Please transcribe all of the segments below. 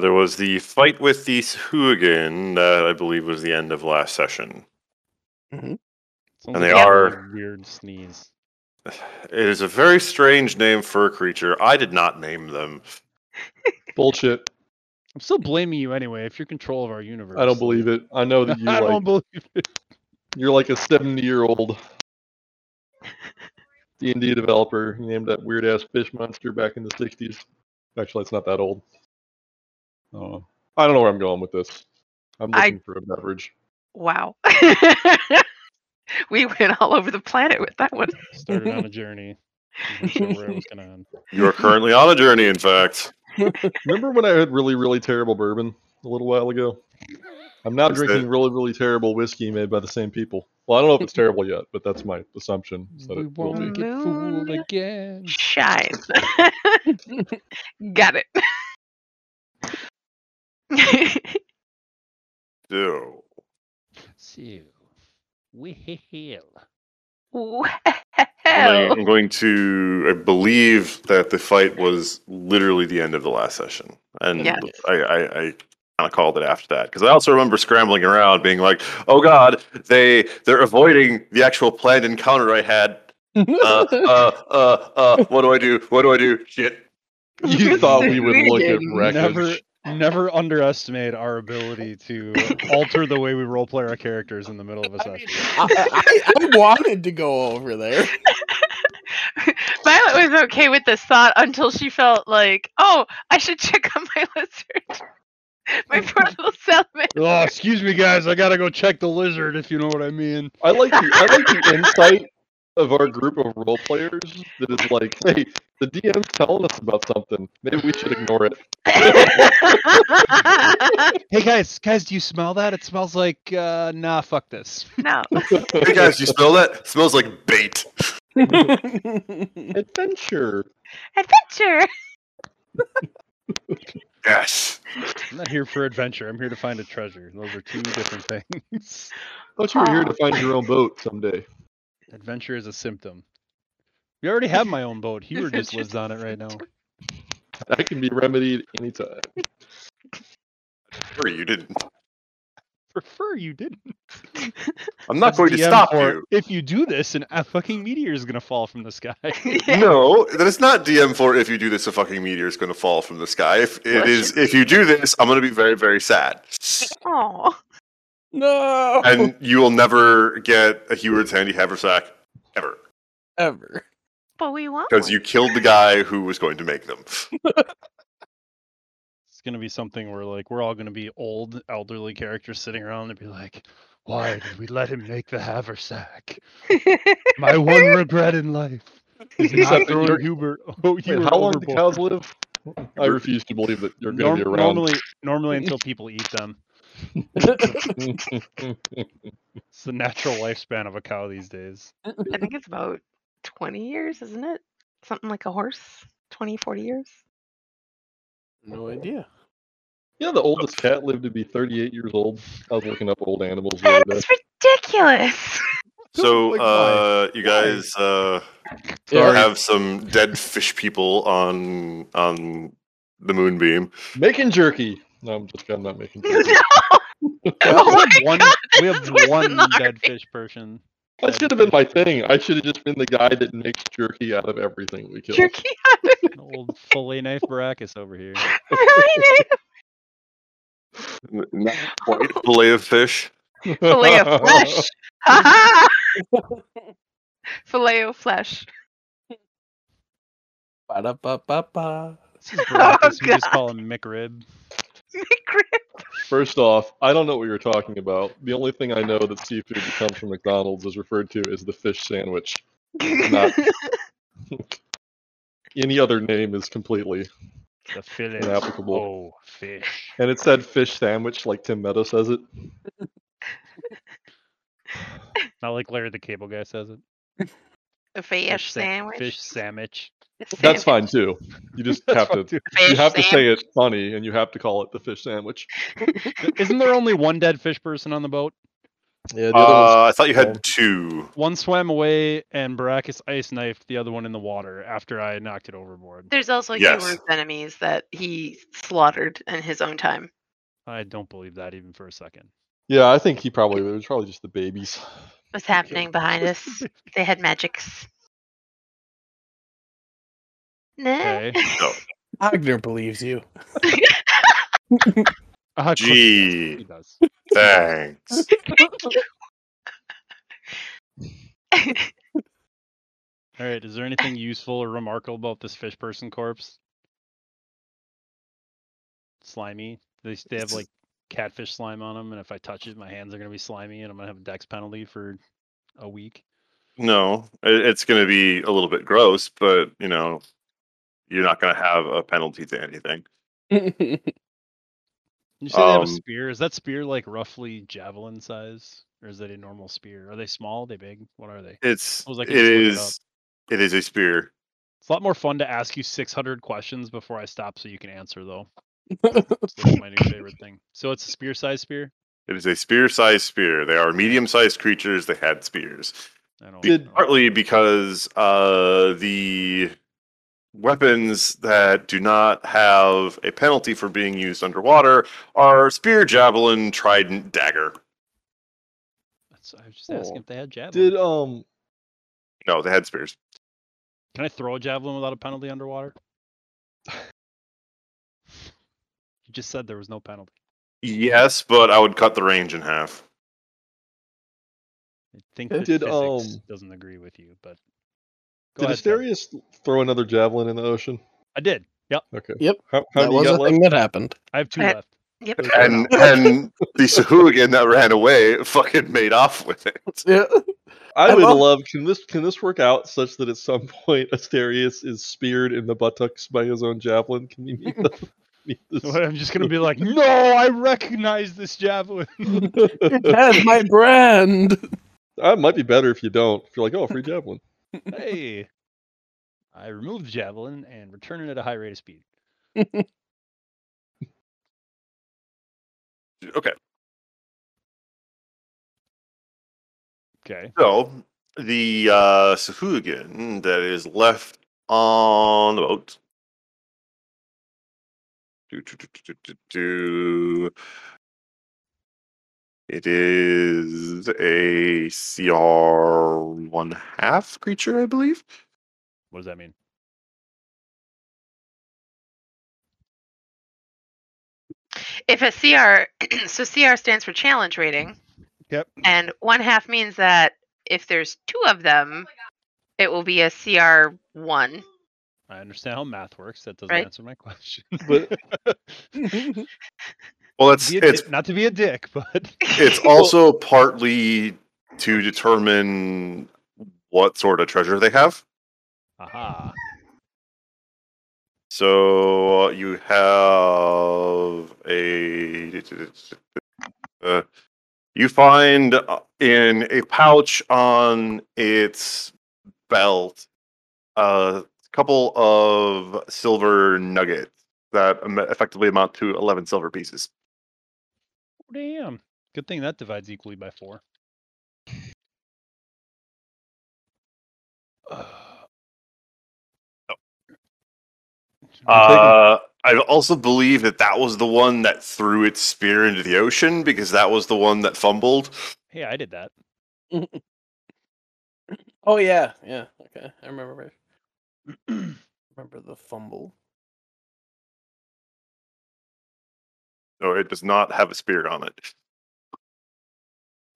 So, there was the fight with the Hooligan that I believe was the end of last session. Mm-hmm. Sounds And they a are- weird sneeze. It is a very strange name for a creature. I did not name them. Bullshit. I'm still blaming you anyway. If you're control of our universe, I don't believe it. I know that you I like don't believe it. you're like a 70 year old D and D developer. You named that weird ass fish monster back in the 60s. Actually, it's not that old. Oh, I don't know where I'm going with this. I'm I- looking for a beverage. Wow. we went all over the planet with that one. Started on a journey. Wasn't sure where it was gonna end. You are currently on a journey, in fact. Remember when I had really, really terrible bourbon a little while ago? I'm now Is drinking that- really, really terrible whiskey made by the same people. Well, I don't know if it's terrible yet, but that's my assumption. that We it will won't be. get fooled again. Shine. Got it. So, So, well, well, I'm going to. I believe that the fight was literally the end of the last session, and Yes. I, I, I kind of called it after that because I also remember scrambling around, being like, "Oh God, they they're avoiding the actual planned encounter I had." Uh, uh, uh, uh, what do I do? What do I do? Shit. You thought we would look at wreckage. never, never underestimate our ability to alter the way we roleplay our characters in the middle of a I, mean, session. I, I, I wanted to go over there. Violet was okay with this thought until she felt like, oh, I should check on my lizard. my poor little salamander. Oh, excuse me, guys. I gotta go check the lizard, if you know what I mean. I like the I like the insight of our group of role players that is like, hey, the DM's telling us about something. Maybe we should ignore it. Hey, guys, guys, do you smell that? It smells like, uh, nah, fuck this. no. Hey guys, you smell that? It smells like bait. Adventure. Adventure. Yes. I'm not here for adventure. I'm here to find a treasure. Those are two different things. Thought you were here to find your own boat someday. Adventure is a symptom. We already have my own boat. Hubert just lives on it right now. That can be remedied anytime. Sure, you didn't. Prefer you didn't. I'm not That's going to DM stop for, you. If you do this, an a fucking meteor is gonna fall from the sky. No, that is not DM for if you do this, a fucking meteor is going to fall from the sky. If it is, if you do this, I'm going to be very, very sad, Oh. No. and you will never get a Heward's handy haversack ever ever. But we want because you killed the guy who was going to make them. It's gonna be something where like we're all gonna be old, elderly characters sitting around and be like, "Why did we let him make the haversack? My one regret in life is not throwing you're- Hubert. Oh, Wait, Hubert how long do overboard." cows live? I refuse to believe that you're going to Norm- be around. normally, normally until people eat them. It's the natural lifespan of a cow these days. I think it's about 20 years, isn't it? Something like a horse? 20, 40 years? No idea. you know, the oldest cat lived to be 38 years old. I was looking up old animals the. That's ridiculous. So, uh, you guys uh, Sorry. have some dead fish people on on the moonbeam. Making jerky. No, I'm just I'm not making jerky. We Oh have one, God, we have oh one than dead fish person. That should have been my thing. I should have just been the guy that makes jerky out of everything we kill. Jerky An old fillet knife Baracus over here. really N- Not quite fillet of fish. Filet of flesh. Ha ha Filet of flesh. Ba-da-ba-ba-ba. This is Baracus. Oh, we just call him McRib. McRib. First off, I don't know what you're talking about. The only thing I know that seafood that comes from McDonald's is referred to as the fish sandwich. Not- Any other name is completely. The fillet. Inapplicable. Oh, fish. And it said fish sandwich like Tim Meadows says it. Not like Larry the Cable Guy says it. A fish sa- sandwich. Fish sandwich. A That's fine too. You just have to you Fish have to say sandwich. it funny and you have to call it the fish sandwich. Isn't there only one dead fish person on the boat? Yeah, the other Uh, I thought you had two. One swam away, and Baracus ice knifed the other one in the water after I knocked it overboard. There's also Yes. humorous enemies that he slaughtered in his own time. I don't believe that even for a second. Yeah, I think he probably it was probably just the babies. What's happening behind us? They had magics. Nah. Okay. No. Agner believes you. Ah, of he does. Gee. He does. Thanks. All right. Is there anything useful or remarkable about this fish person corpse? Slimy. They, they have like catfish slime on them, and if I touch it, my hands are gonna be slimy, and I'm gonna have a dex penalty for a week. No, it's going to be a little bit gross, but you know, you're not going to have a penalty to anything. You say they have a Um, spear. Is that spear like roughly javelin size, or is that a normal spear? Are they small? Are they big? What are they? It's I was like, it just look it is it is a spear. It's a lot more fun to ask you 600 questions before I stop, so you can answer though. My new favorite thing. So it's a spear size spear. It is a spear-sized spear. They are medium-sized creatures. They had spears. I don't. Did- know. Partly because uh, the weapons that do not have a penalty for being used underwater are spear, javelin, trident, dagger. That's, I was just asking if they had javelin. Did um No, they had spears. Can I throw a javelin without a penalty underwater? You just said there was no penalty. Yes, but I would cut the range in half. I think Uh, did, physics um, doesn't agree with you, but go did ahead. Asterius throw another javelin in the ocean? I did. Yep, Okay. Yep, How, how that do you was a left? thing that happened. I have two Uh, left. Yep. And and the Sahuagin that ran away fucking made off with it. Yeah. I, I would love- love can this can this work out such that at some point Asterius is speared in the buttocks by his own javelin? Can we meet the meet I'm just gonna be like, no, I recognize this javelin. Had my brand. That might be better if you don't. If you're like, oh, free javelin. Hey, I remove the javelin and return it at a high rate of speed. Okay, Okay. so the uh, Sahuagin that is left on the boat. Do, do, do, do, do, do. It is a CR one half creature, I believe. What does that mean? If a CR, so CR stands for challenge rating, Yep. and one half means that if there's two of them, it will be a CR one. I understand how math works. That doesn't Right. answer my question. Well, it's it's not to be a dick, but it's also partly to determine what sort of treasure they have. aha. So you have a uh, you find uh, in a pouch on its belt a couple of silver nuggets that effectively amount to 11 silver pieces. Damn. Good thing that divides equally by four. I'm Uh, I also believe that that was the one that threw its spear into the ocean because that was the one that fumbled. Hey, I did that. oh yeah, yeah. Okay, I remember. remember the fumble. So it does not have a spear on it.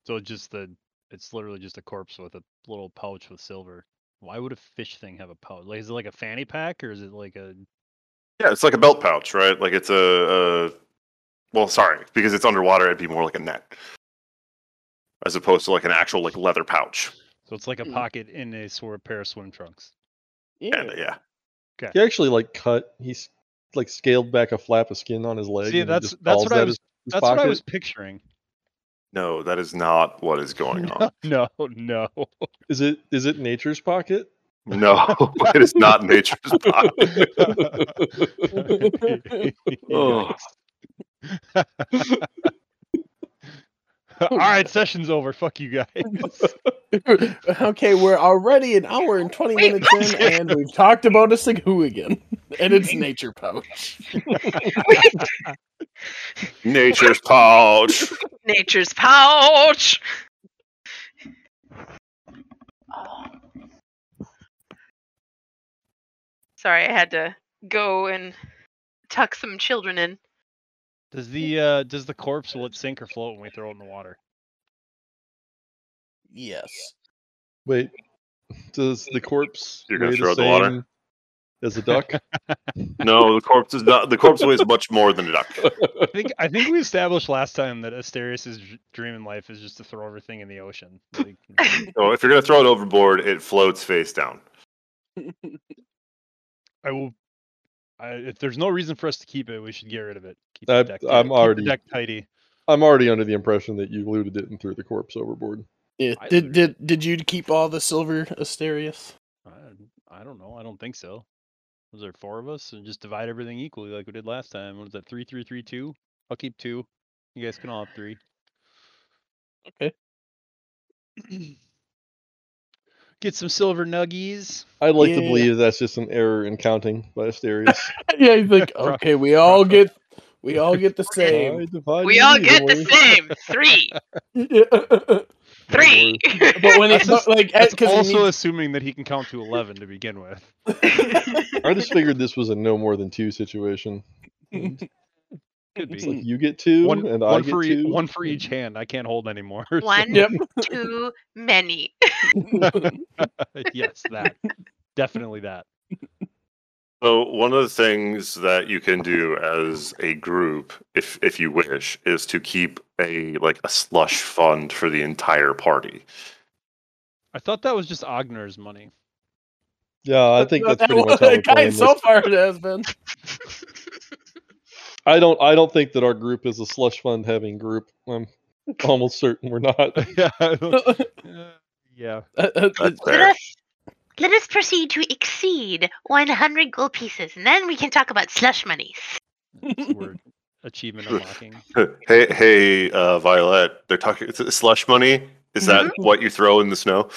So it's just the it's literally just a corpse with a little pouch with silver. Why would a fish thing have a pouch? Like is it like a fanny pack or is it like a Yeah, it's like a belt pouch, right? Like it's a, a well, sorry, because it's underwater, it'd be more like a net, as opposed to like an actual like leather pouch. so it's like a Mm. pocket in a sort of pair of swim trunks. Yeah. And yeah, he actually like cut. He's like scaled back a flap of skin on his leg. See, and that's just that's what I was his- his that's what I was picturing. no, that is not what is going on. no, no. Is it is it nature's pocket? no, it is not nature's pocket. Oh. All right, session's over. Fuck you guys. okay, we're already an hour and 20 Wait, minutes in, and we've talked about a again, And it's Nature Pouch. Nature's pouch. Nature's pouch. Oh. Sorry, I had to go and tuck some children in. Does the uh does the corpse will it sink or float when we throw it in the water? Yes. Wait, does the corpse You're gonna weigh throw it the in the water? same as a duck? No, the corpse is not. The corpse weighs much more than a duck. I think I think we established last time that Asterius' dr- dream in life is just to throw everything in the ocean. Like, So if you're gonna throw it overboard, it floats face down. I will. I, if there's no reason for us to keep it, we should get rid of it. Keep the I- deck, I'm keep the already- deck tidy. I'm already under the impression that you looted it and threw the corpse overboard. Yeah. I Did did did you keep all the silver Asterius? I, I don't know. I don't think so. Was there four of us and just divide everything equally like we did last time? What was that? Three, three, three, two. I'll keep two. You guys can all have three. Okay. Get some silver nuggies. I'd like Yeah. to believe that's just an error in counting by Asterius. Yeah, he's like, okay, we all get we all get the same. divide We all get the same. Three. Three. but Three. when it's That's like That's because also assuming that he can count to eleven to begin with. I just figured this was a no more than two situation. Could It's be like you get two one, and I one get for e- two. one for each hand. I can't hold anymore. so- One Yep. too many. yes, that definitely that. So one of the things that you can do as a group, if if you wish, is to keep a like a slush fund for the entire party. I thought that was just Agner's money. Yeah, I think that's pretty much how we're Guys, so far it has been. I don't I don't think that our group is a slush fund having group. I'm almost certain we're not. yeah. Uh, yeah. Let us let us proceed to exceed 100 gold pieces, and then we can talk about slush monies. Word. Achievement unlocking. Hey, hey, uh, Violet. They're talking it's slush money. Is that what you throw in the snow?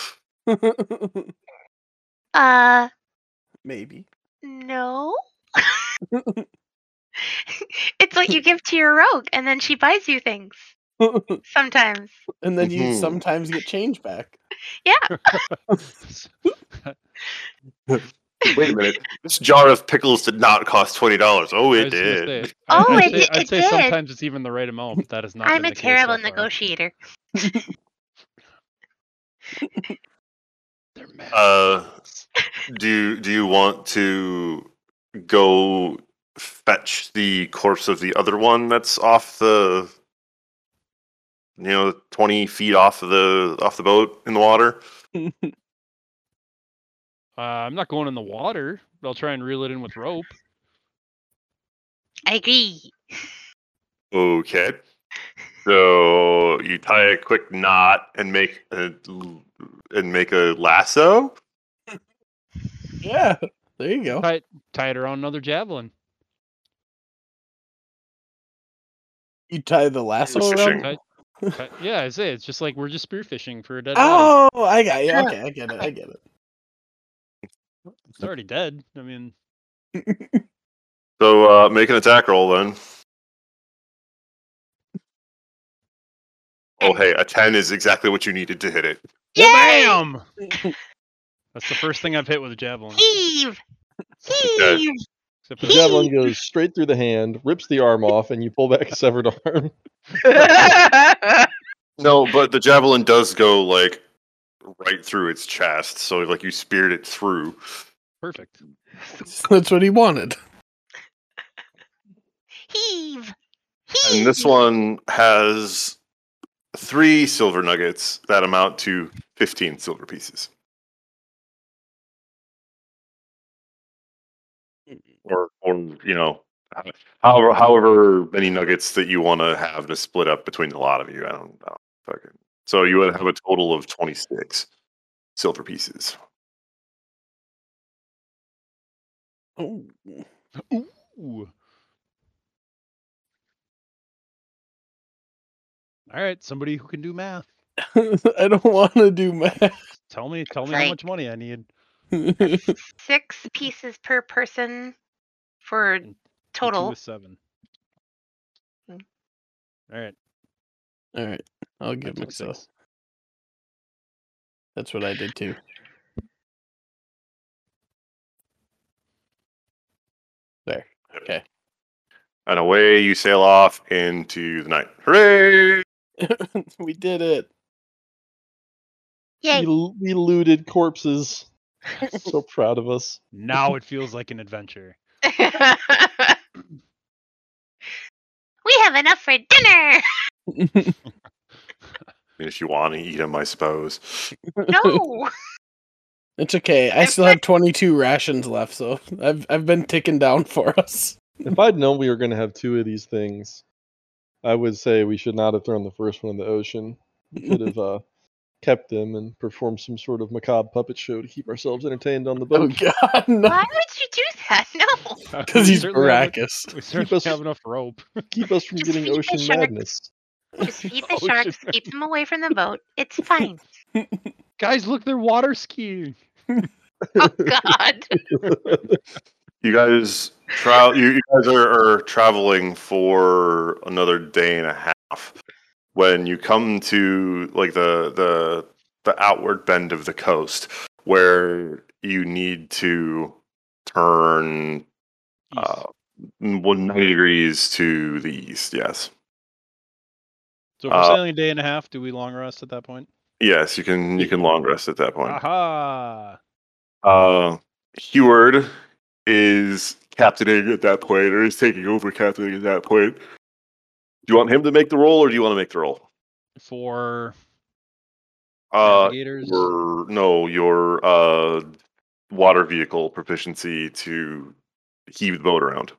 Uh, Maybe. no. it's what you give to your rogue, and then she buys you things. Sometimes. and then you Mhm. sometimes get change back. Yeah. Wait a minute. This jar of pickles did not cost twenty dollars. Oh, it did. say- I- Oh, I'd it say, di- I'd it say did. sometimes it's even the right amount. But that is not. I'm a terrible so negotiator. They're mad. Uh, do do you want to go fetch the corpse of the other one that's off the you know 20 feet off of the off the boat in the water Uh, I'm not going in the water. But I'll try and reel it in with rope. I agree. okay so you tie a quick knot and make a and make a lasso Yeah. There you go. Tie, tie it around another javelin. You tie the lasso Fishing. around. Tie- tie- yeah, I say it's just like we're just spearfishing for a dead body. Oh, I got you. Okay, I get it. I get it. It's already dead. I mean, so uh make an attack roll then oh hey a 10 is exactly what you needed to hit it Yay! bam! That's the first thing I've hit with a javelin. Heave! Okay. Heave! Except for The javelin goes straight through the hand, rips the arm off, and you pull back a severed arm. No, but the javelin does go like right through its chest, so like you speared it through. perfect. That's what he wanted. Heave! And this one has three silver nuggets that amount to 15 silver pieces. Or, or you know, however, however many nuggets that you want to have to split up between the lot of you. I don't know. Fucking- So you would have a total of 26 silver pieces. Oh. Ooh. All right, somebody who can do math. I don't want to do math. Tell me, tell me Like- how much money I need. Six pieces per person for And- and Two total. is seven. Mm. All right, All right, I'll give took myself. six. That's what I did too. There. Okay. And away you sail off into the night. Hooray! we did it. Yay! We, we looted corpses. so proud of us. Now it feels like an adventure. we have enough for dinner. If you want to eat them, I suppose. No. It's okay. I still have 22 rations left, so I've I've been ticking down for us. If I'd known we were going to have two of these things, I would say we should not have thrown the first one in the ocean. We could have uh, kept them and performed some sort of macabre puppet show to keep ourselves entertained on the boat. Oh boat. God, no! Why would you do that? No. Uh, because he's certainly have- Baracus. We certainly us- have enough rope. Keep us from Just getting ocean madness. Just feed the Ocean sharks. Keep them away from the boat. It's fine. Guys, look, they're water skiing. Oh God. You guys travel. You, you guys are, are traveling for another day and a half. When you come to like the the the outward bend of the coast, where you need to turn uh, one ninety degrees to the east. Yes, so if we're uh, sailing a day and a half, do we long rest at that point? yes. You can you can long rest at that point. Aha! Uh, Heward is captaining at that point, or is taking over captaining at that point. Do you want him to make the roll, or do you want to make the roll? For Uh, navigators. your no, your uh, water vehicle proficiency to heave the boat around.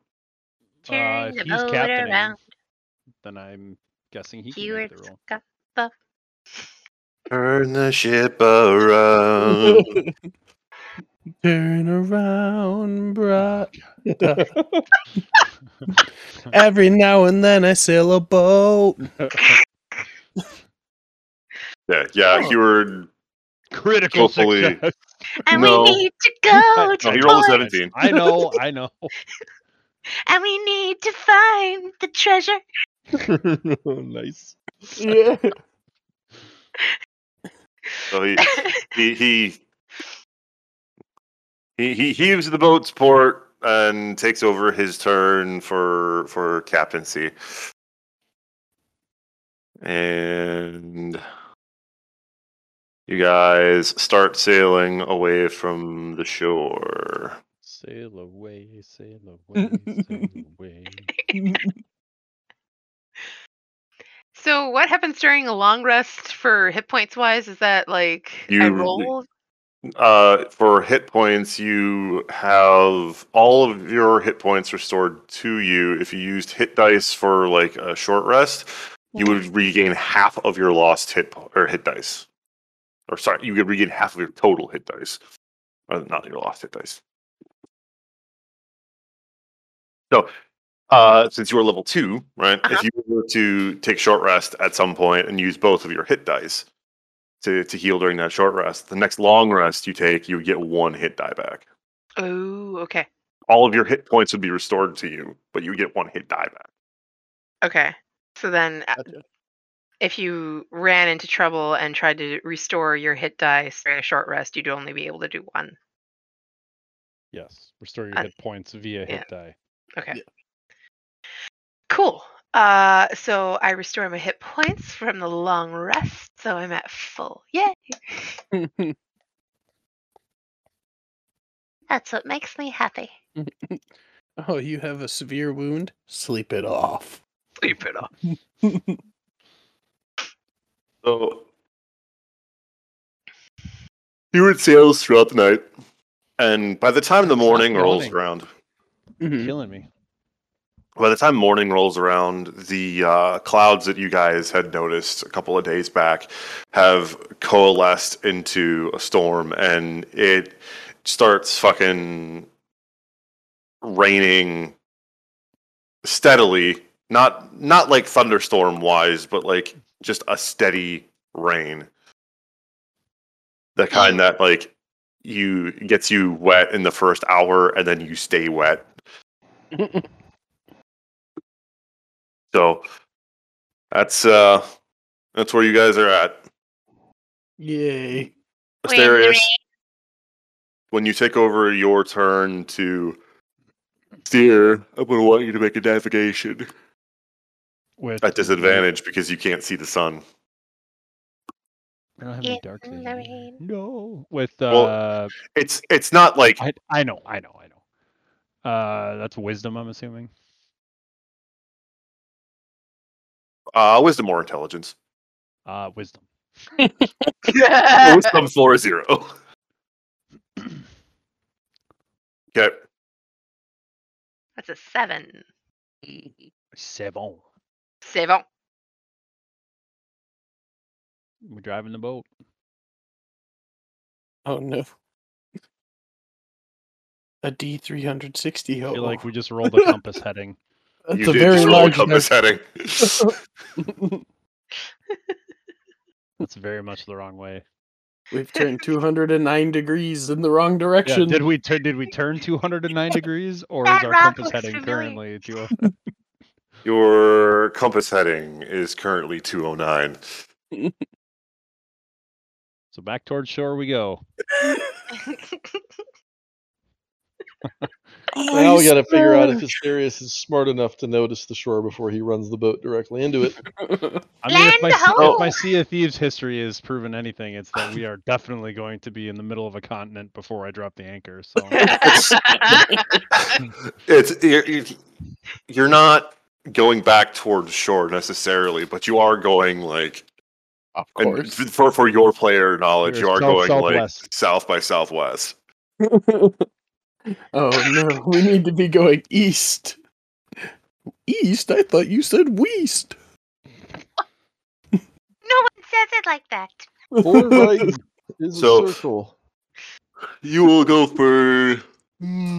Uh, Turn if the he's boat captaining, around. then I'm guessing he can make the roll. the Turn the ship around. Turn around, bruh. Every now and then I sail a boat. yeah, yeah. Oh. Heward. Critical Hopefully- success. And No. we need to go to No, he rolled a seventeen. I know, I know. and we need to find the treasure. nice. Yeah. So he he he he he heaves the boat's port and takes over his turn for for captaincy. And you guys start sailing away from the shore. Sail away, sail away, sail away. So what happens during a long rest for hit points wise? Is that like I roll? Uh, for hit points, you have all of your hit points restored to you. If you used hit dice for like a short rest, you would regain half of your lost hit po- or hit dice. Or sorry, you could regain half of your total hit dice, uh, not your lost hit dice. So, uh, since you are level two, right? Uh-huh. If you were to take short rest at some point and use both of your hit dice, to, to heal during that short rest. The next long rest you take, you would get one hit die back. Oh, okay. All of your hit points would be restored to you, but you get one hit die back. Okay. So then uh, if you ran into trouble and tried to restore your hit dice for a short rest, you'd only be able to do one. Yes, restore your Uh, hit points via hit die. Okay. Yeah. Cool. Uh, so I restore my hit points from the long rest, so I'm at full. Yay! That's what makes me happy. oh, you have a severe wound? Sleep it off. Sleep it off. So Heward sails throughout the night, and by the time the morning rolls yawning. around, Mhm. Killing me. by the time morning rolls around, the uh, clouds that you guys had noticed a couple of days back have coalesced into a storm, and it starts fucking raining steadily. Not not like thunderstorm wise, but like just a steady rain. The kind that like you gets you wet in the first hour and then you stay wet. So that's uh that's where you guys are at. Yay. Wait, wait, Asterius, when you take over your turn to steer, I'm gonna want you to make a navigation With at disadvantage because you can't see the sun. I don't have any dark in vision. No. With Well, uh, It's it's not like I I know, I know, I know. Uh, that's wisdom. I'm assuming. uh wisdom or intelligence. Uh, wisdom. wisdom floor zero. Okay. That's a seven. Seven. C'est bon. We're driving the boat. Oh no. A D three hundred sixty. I Oh, feel like we just rolled a compass heading. that's you a did very just roll a large compass heading. number. That's very much the wrong way. We've turned two hundred and nine degrees in the wrong Yeah, direction. did we turn? Did we turn 209 degrees, or That is our rock compass looks heading familiar. currently to? Your compass heading is currently 209. So back towards shore we go. Now we got to figure out if Iceberg. Asterius is smart enough to notice the shore before he runs the boat directly into it. I mean, if my, sea- if my Sea of Thieves history has proven anything, it's that we are definitely going to be in the middle of a continent before I drop the anchor. So It's you're, you're- you're not going back towards shore necessarily, but you are going like Of course. f- for for your player knowledge, We're you are south- going southwest. like south by southwest. oh no, we need to be going east. East? I thought you said west. No one says it like that. Four right is So- a circle. You will go for mm,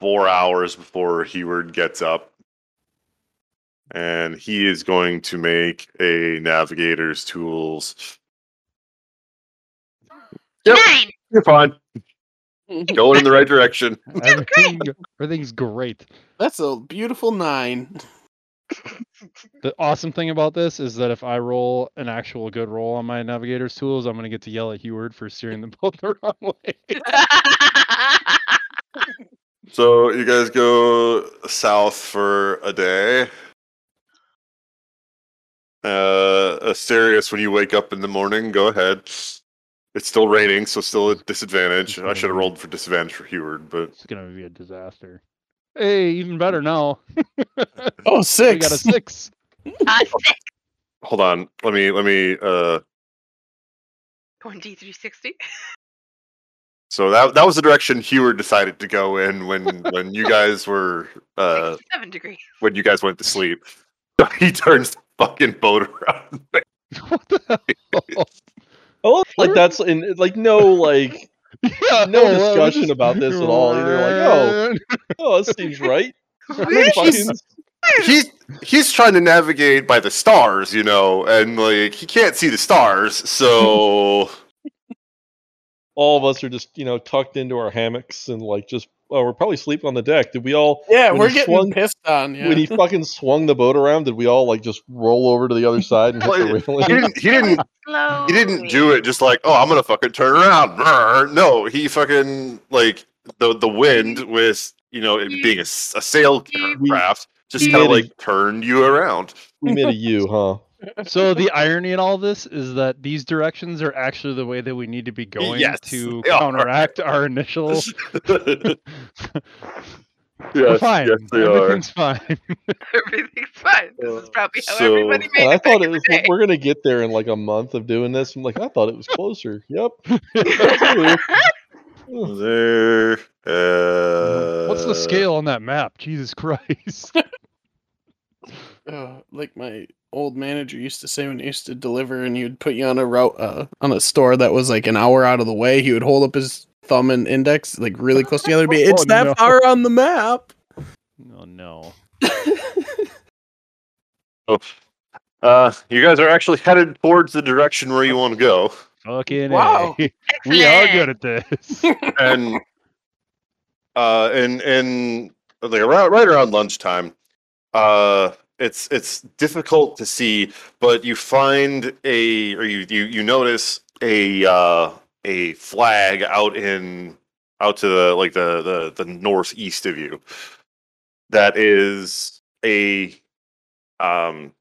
four hours before Heward gets up. And he is going to make a navigator's tools. Yep. Nine. You're fine. Going in the right direction. everything, everything's great. That's a beautiful nine. The awesome thing about this is that if I roll an actual good roll on my navigator's tools, I'm going to get to yell at Heward for steering the boat the wrong way. So you guys go south for a day. Uh, Asterius, when you wake up in the morning, go ahead. It's still raining, so still a disadvantage. I should have rolled for disadvantage for Heward, but It's going to be a disaster. Hey, even better now. oh, six. We got a six. Ah, sick. hold on. Let me let me. Uh, Going D360. so that that was the direction Heward decided to go in when when you guys were uh Seven degrees. when you guys went to sleep. he turns the fucking boat around. what the hell? I love like that's in like no like Yeah, no oh, well, discussion just- about this at all. Either like oh oh this seems right. And he's he's trying to navigate by the stars, you know, and like he can't see the stars, so all of us are just you know tucked into our hammocks and like just oh we're probably sleeping on the deck. Did we all Yeah, we're he getting swung- pissed on. Yeah. when he fucking swung the boat around? Did we all like just roll over to the other side and hit the Well, he didn't he didn't he didn't do it just like oh I'm gonna fucking turn around. Brr. No, he fucking like the the wind with you know it being a, sail craft just kind of like turned you around. We made a U, huh? So the irony in all this is that these directions are actually the way that we need to be going Yes, to they are. counteract our initial. yes, We're fine. yes, they are. Everything's fine. Everything's fine. This is probably how So- everybody made And I it. thought it was day. we're gonna get there in like a month of doing this. I'm like, I thought it was closer. Yep. There. Uh, What's the scale on that map? Jesus Christ. Uh, like my old manager used to say when he used to deliver and he would put you on a route uh, on a store that was like an hour out of the way he would hold up his thumb and index like really close together and be it's Oh, that no. far on the map Oh no. oh Uh, you guys are actually headed towards the direction where you want to go, Fucking Wow. A. we are good at this. and uh, and and like around right around lunchtime, uh, it's it's difficult to see, but you find a or you you you notice a uh a flag out in out to the like the the the northeast of you that is a um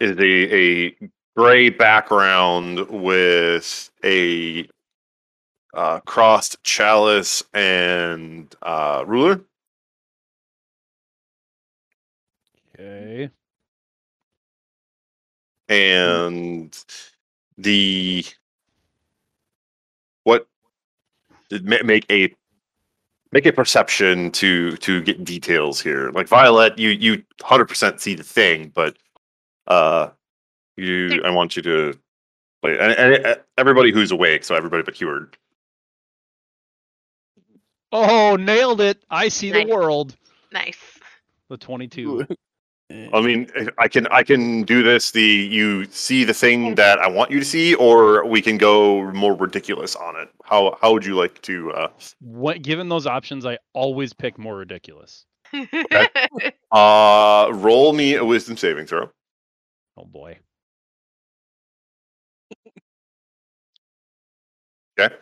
is a a gray background with a uh, crossed chalice and uh, ruler. Okay. and the what make a make a perception to to get details here like violet you you 100% see the thing but uh you i want you to like and, and everybody who's awake so everybody but Heward. Oh, nailed it. I see Nice. the world. Nice. The 22. i mean i can i can do this the you see the thing that i want you to see or we can go more ridiculous on it how how would you like to uh What given those options, I always pick more ridiculous. Uh, roll me a wisdom saving throw. Oh boy. Okay.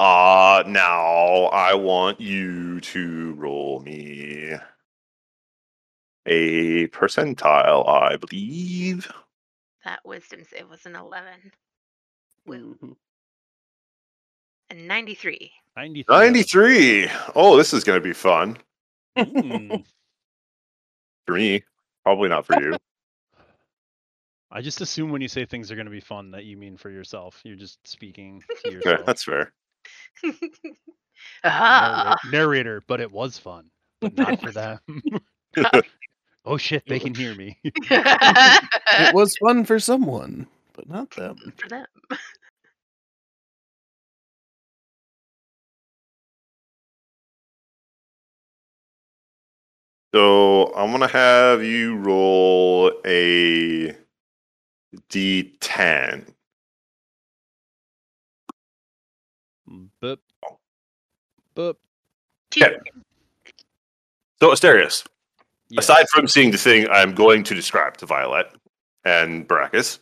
Uh, now I want you to roll me a percentile, I believe. that wisdom save was an 11. Woo. Mhm. A 93. 93. 93. Oh, this is going to be fun Hmm. for me. Probably not for you. I just assume when you say things are going to be fun that you mean for yourself. You're just speaking to Okay, yourself. that's fair. ah, Narra- narrator, but it was fun, but not for them. Oh shit, they can hear me. It was fun for someone, but not them. Mm, for them. So I'm going to have you roll a d10. Boop. Boop. Two. Yeah. So, Asterius, Yes. aside from seeing the thing I'm going to describe to Violet and Baracus,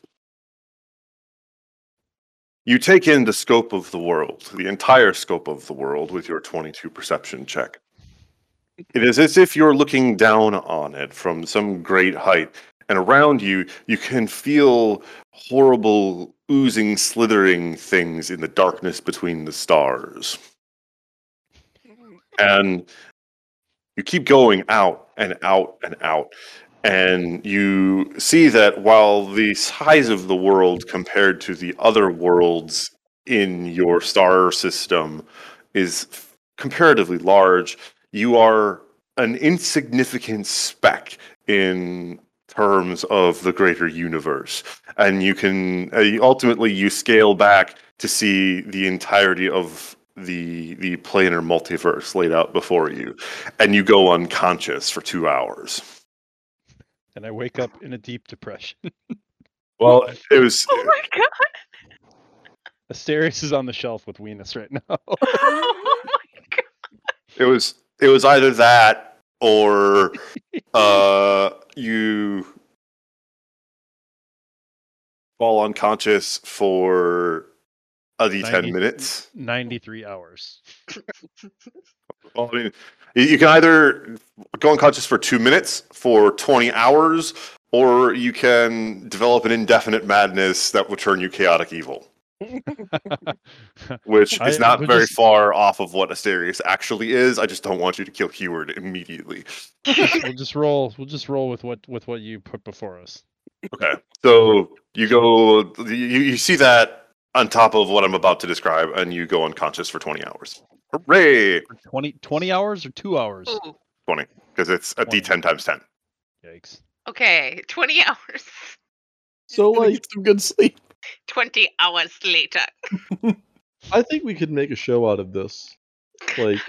you take in the scope of the world, the entire scope of the world, with your 22 perception check. It is as if you're looking down on it from some great height, and around you, you can feel horrible, oozing, slithering things in the darkness between the stars. Mm. And you keep going out and out and out. And you see that while the size of the world compared to the other worlds in your star system is comparatively large you are an insignificant speck in terms of the greater universe. And you can uh, ultimately you scale back to see the entirety of the the planar multiverse laid out before you and you go unconscious for two hours. And I wake up in a deep depression. Well, it was Oh my god. Asterius is on the shelf with Venus right now. Oh my god. it was it was either that or uh you fall unconscious for a d10 Ninety- minutes. 93 hours. Well, I mean, you- can either go unconscious for two minutes, for 20 hours, or you can develop an indefinite madness that will turn you chaotic evil. which is not very just- far off of what Asterius actually is. I just don't want you to kill Heward immediately. we'll just roll. We'll just roll with what with what you put before us. Okay, so you go, you, you see that on top of what I'm about to describe, and you go unconscious for 20 hours. Hooray! 20, 20 hours or two hours? Ooh, Because it's a 20. D10 times 10. Yikes. okay, 20 hours. So Gonna like get some good sleep. 20 hours later. I think we could make a show out of this. Like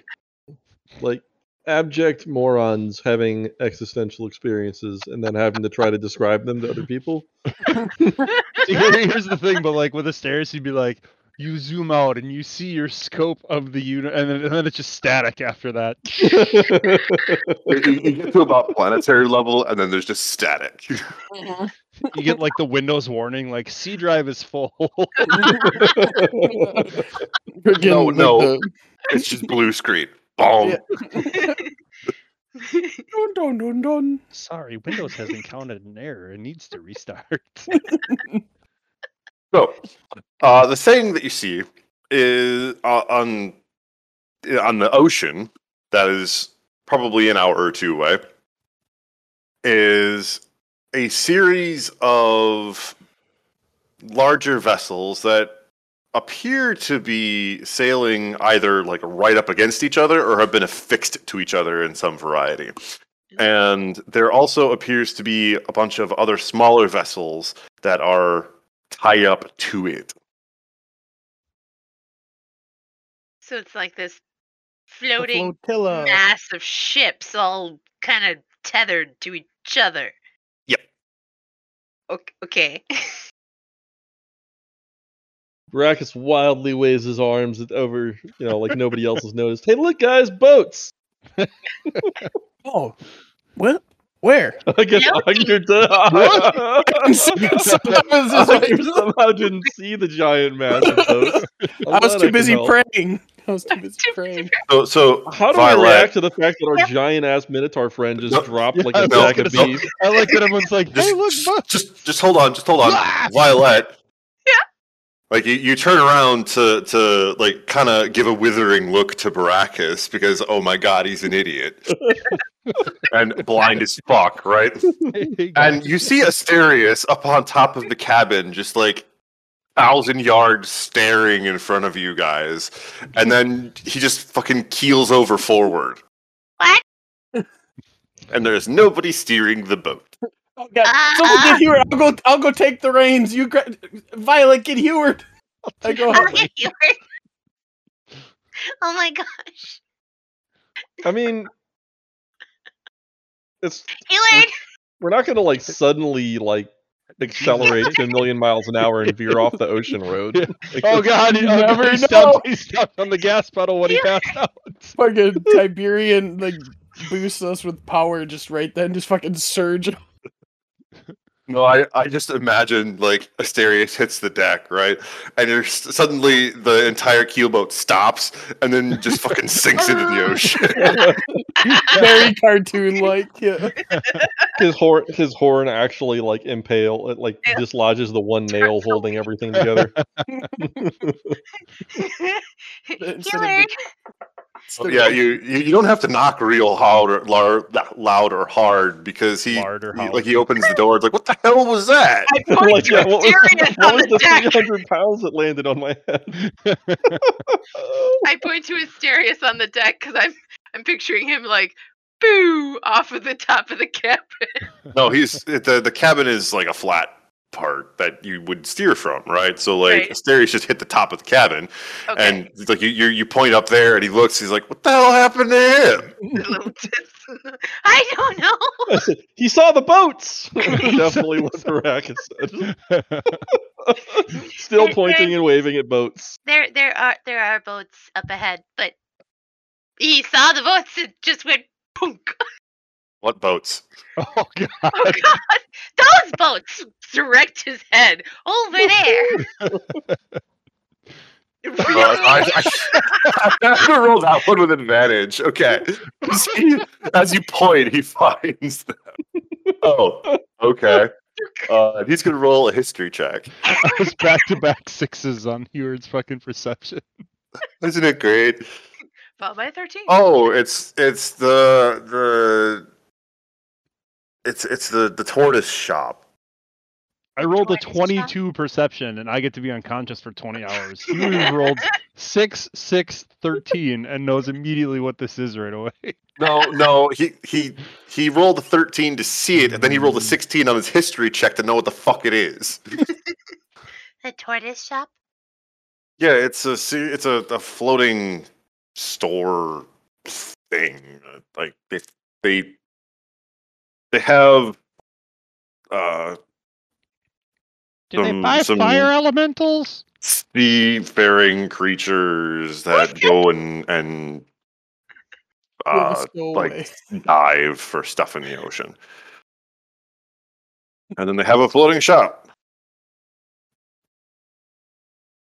like abject morons having existential experiences and then having to try to describe them to other people. Here's the thing, but like with Asterius, you'd be like, you zoom out and you see your scope of the unit, and then, and then it's just static after that. You, you get to about planetary level, and then there's just static. Uh-huh. You get like the Windows warning, like C drive is full. No, no. the- it's just blue screen. Boom. Yeah. dun, dun, dun, dun. Sorry, Windows has encountered an error and needs to restart. So, uh, the thing that you see is uh, on on the ocean that is probably an hour or two away is a series of larger vessels that appear to be sailing either like right up against each other or have been affixed to each other in some variety. And there also appears to be a bunch of other smaller vessels that are tied up to it. So it's like this floating mass of ships all kind of tethered to each other. Yep. Ok- Okay. Brachus wildly waves his arms over, you know, like nobody else has noticed. Hey, look, guys, boats! Oh, what? Where? I guess Floating. you're I I you somehow didn't see the giant mass of boats. I'm was too can busy praying. I was too busy praying. So, so How do Violet, I react to the fact that our giant ass Minotaur friend just No, dropped yeah, like I a was sack gonna of say- beef? I like that everyone's like, just, hey, look, just, just, just hold on, just hold on! Violet. Yeah. Like you, you turn around to to like kind of give a withering look to Baracus because oh my god, he's an idiot and blind as fuck, right? And you see Asterius up on top of the cabin, just like thousand yards staring in front of you guys, and then he just fucking keels over forward, What? and there's nobody steering the boat. Oh God! Ah, Someone ah. get Heward. I'll go. I'll go take the reins. You, gra- Violet, get Heward. I go. I'll get you. oh my gosh. I mean, it's Hillard! we're not gonna like suddenly like accelerate to a million miles an hour and veer off the ocean road. Yeah. Like, Oh god, he, never God, he, know. stepped, he stepped on the gas pedal when he passed out. fucking Tiberian like boosts us with power just right then. Just fucking surge. No, I, I just imagine like Asterius hits the deck, right? And there's suddenly the entire keelboat stops and then just fucking sinks into the ocean. Very cartoon like. Yeah. his horn his horn actually like impale it like Yeah. dislodges the one nail holding everything together. Instead of Hillard! Oh, yeah, you, you you don't have to knock real loud or lar- loud or hard because he, or he- like he opens the door. It's like, what the hell was that? I point like, to yeah, what was, what on was the the deck. 300 pounds that landed on my head? I point to Asterius on the deck because I'm I'm picturing him like boo off of the top of the cabin. No, he's the the cabin is like a flat part that you would steer from, right? So like Right. Asterius just hit the top of the cabin, Okay. and it's like you, you you point up there, and he looks. He's like, "What the hell happened to him?" The little tits. I don't know. he saw the boats. Definitely what Baraka said. Still pointing and waving at boats. There there are there are boats up ahead, but he saw the boats and just went punk. What boats? oh god. Oh god! Those boats! Direct his head. Over there. Uh, I, I, I have to roll that one with advantage. Okay. See, as you point, he finds them. Oh, okay. Uh, he's gonna roll a history check. I was back to back sixes on Heward's fucking perception. Isn't it great? Followed by 13. Oh, it's it's the the it's it's the the tortoise shop. I rolled a 22 perception and I get to be unconscious for 20 hours. Heward rolled 6, 6, 13 and knows immediately what this is right away. No, no, he he he rolled a thirteen to see it, and then he rolled a sixteen on his history check to know what the fuck it is. The tortoise shop? Yeah, it's a se- it's a, a floating store thing. uh, Like they they they have uh Do they Some- buy some- fire elementals? seafaring creatures that go and and uh go like dive for stuff in the ocean. And then they have a floating shop.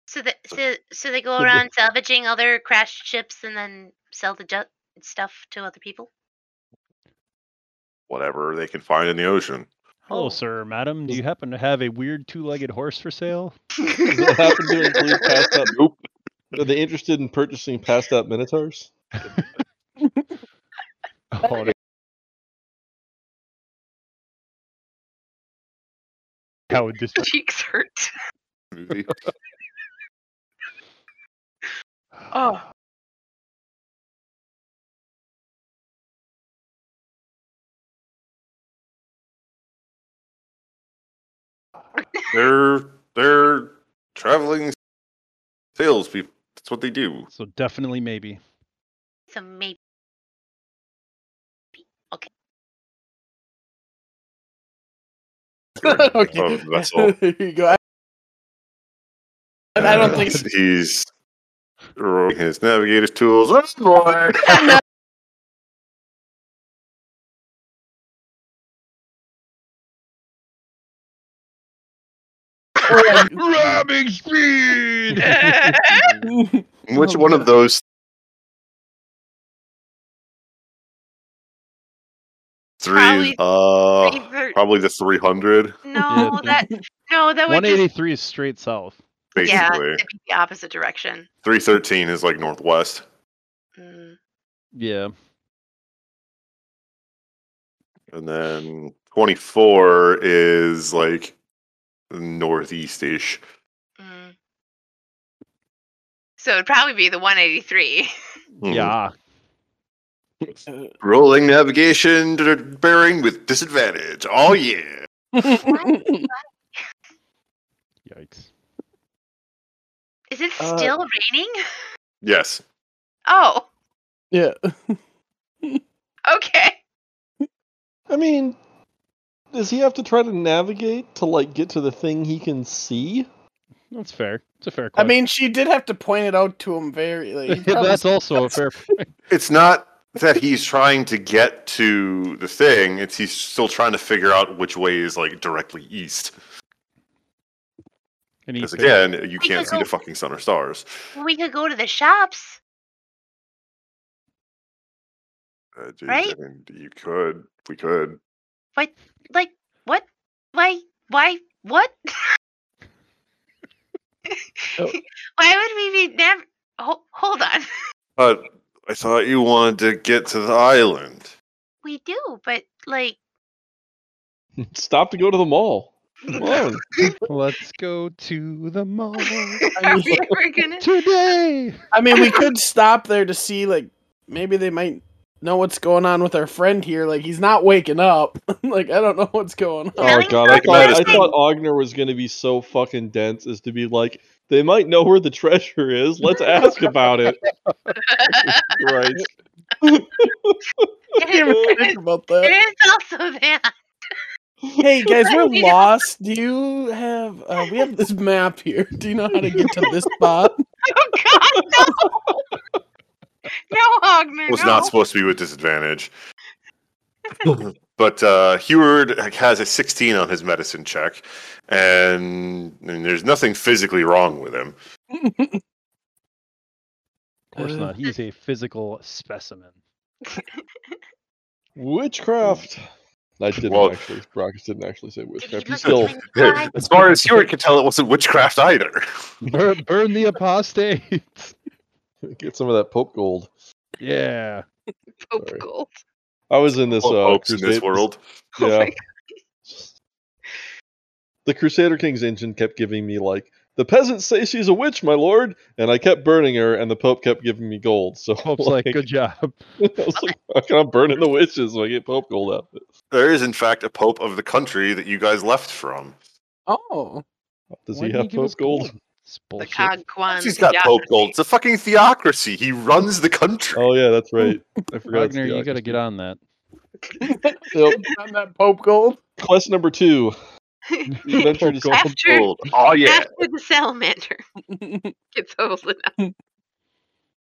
So the, so so they go around salvaging other crashed ships and then sell the ju- stuff to other people. Whatever they can find in the ocean. Hello, Oh. sir, madam. Do you happen to have a weird two-legged horse for sale? Does it happen to include passed out? Nope. Are they interested in purchasing passed out minotaurs? Oh, they- How would this? Cheeks hurt. Oh. They're they're traveling salespeople. That's what they do. So definitely maybe. So maybe okay. Of the vessel. there you go. And I don't think he's rolling his navigator's tools. Oh boy! Ramming speed. Which Oh, one of those three? Probably uh, Favorite- probably the three hundred, No, that no, that would One just is straight south. yeah, basically. it'd be the opposite direction. Three thirteen is like northwest. Mm. Yeah. And then 24 is like northeast-ish. Mm. So it'd probably be the 183. Mhm. Yeah. Rolling navigation to the bearing with disadvantage. Oh yeah. Yikes. is it Uh, still raining? Yes. Oh, yeah. okay. I mean, does he have to try to navigate to like get to the thing he can see? That's fair. It's a fair Question. I mean, she did have to point it out to him very. Like, he probably that's also a fair point. It's not that he's trying to get to the thing, it's he's still trying to figure out which way is like directly east. Because again, you can't see the fucking sun or stars. We could go to the shops. Uh, dude, Right? I mean, you could. We could. Like what? Why? Why? What? Oh. Why would we be never? Ho- hold on. But I thought you wanted to get to the island. We do, but like, Stop to go to the mall. Come on. Let's go to the mall I mean, We're gonna. today. I mean, we could stop there to see, like, maybe they might know what's going on with our friend here. Like, he's not waking up. like, I don't know what's going on. Oh god, I thought, I thought Ogner was gonna be so fucking dense as to be like, they might know where the treasure is. Let's ask about it. right. I didn't think about that. there is also that. Hey guys, we're lost. Do you have? Uh, we have this map here. Do you know how to get to this spot? Oh God, no! no, Ogner, was no. not supposed to be with disadvantage. but uh, Heward has a 16 on his medicine check, and, and there's nothing physically wrong with him. Of course not. He's a physical specimen. Witchcraft. I didn't Well- actually. Brockus didn't actually say witchcraft. you He's look still. As far as Heward can tell, it wasn't witchcraft either. Burn, burn the apostates. Get some of that Pope gold. Yeah. Pope Sorry. Gold. I was in this uh, popes in this world. Oh Yeah. my the Crusader Kings engine kept giving me like the peasants say she's a witch, my lord, and I kept burning her, and the Pope kept giving me gold. So Pope's like, good job. I was like, how can I burning the witches so I get Pope gold out of it? There is, in fact, a pope of the country that you guys left from. Oh, Does Why he have give us Pope gold? It's The bullshit. Cog Kwan. He's got Pope. Gold. It's a fucking theocracy. He runs the country. Oh yeah, that's right. I forgot. Wagner, you got to get on that. Yep. On that Pope Gold. Quest number two. You venture to Gold. After, Gold. Oh yeah. after the salamander gets old enough.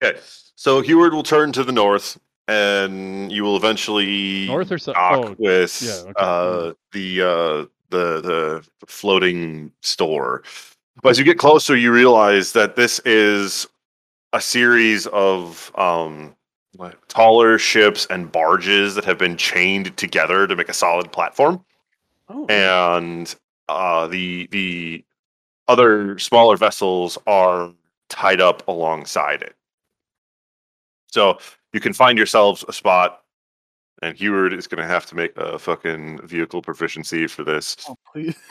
Okay. So Heward will turn to the north, and you will eventually North or south? dock Oh, with yeah, okay. uh, the uh, the the floating store. But as you get closer, you realize that this is a series of um, taller ships and barges that have been chained together to make a solid platform, Oh, and uh, the the other smaller vessels are tied up alongside it. So you can find yourselves a spot, and Heward is going to have to make a fucking vehicle proficiency for this. oh, please.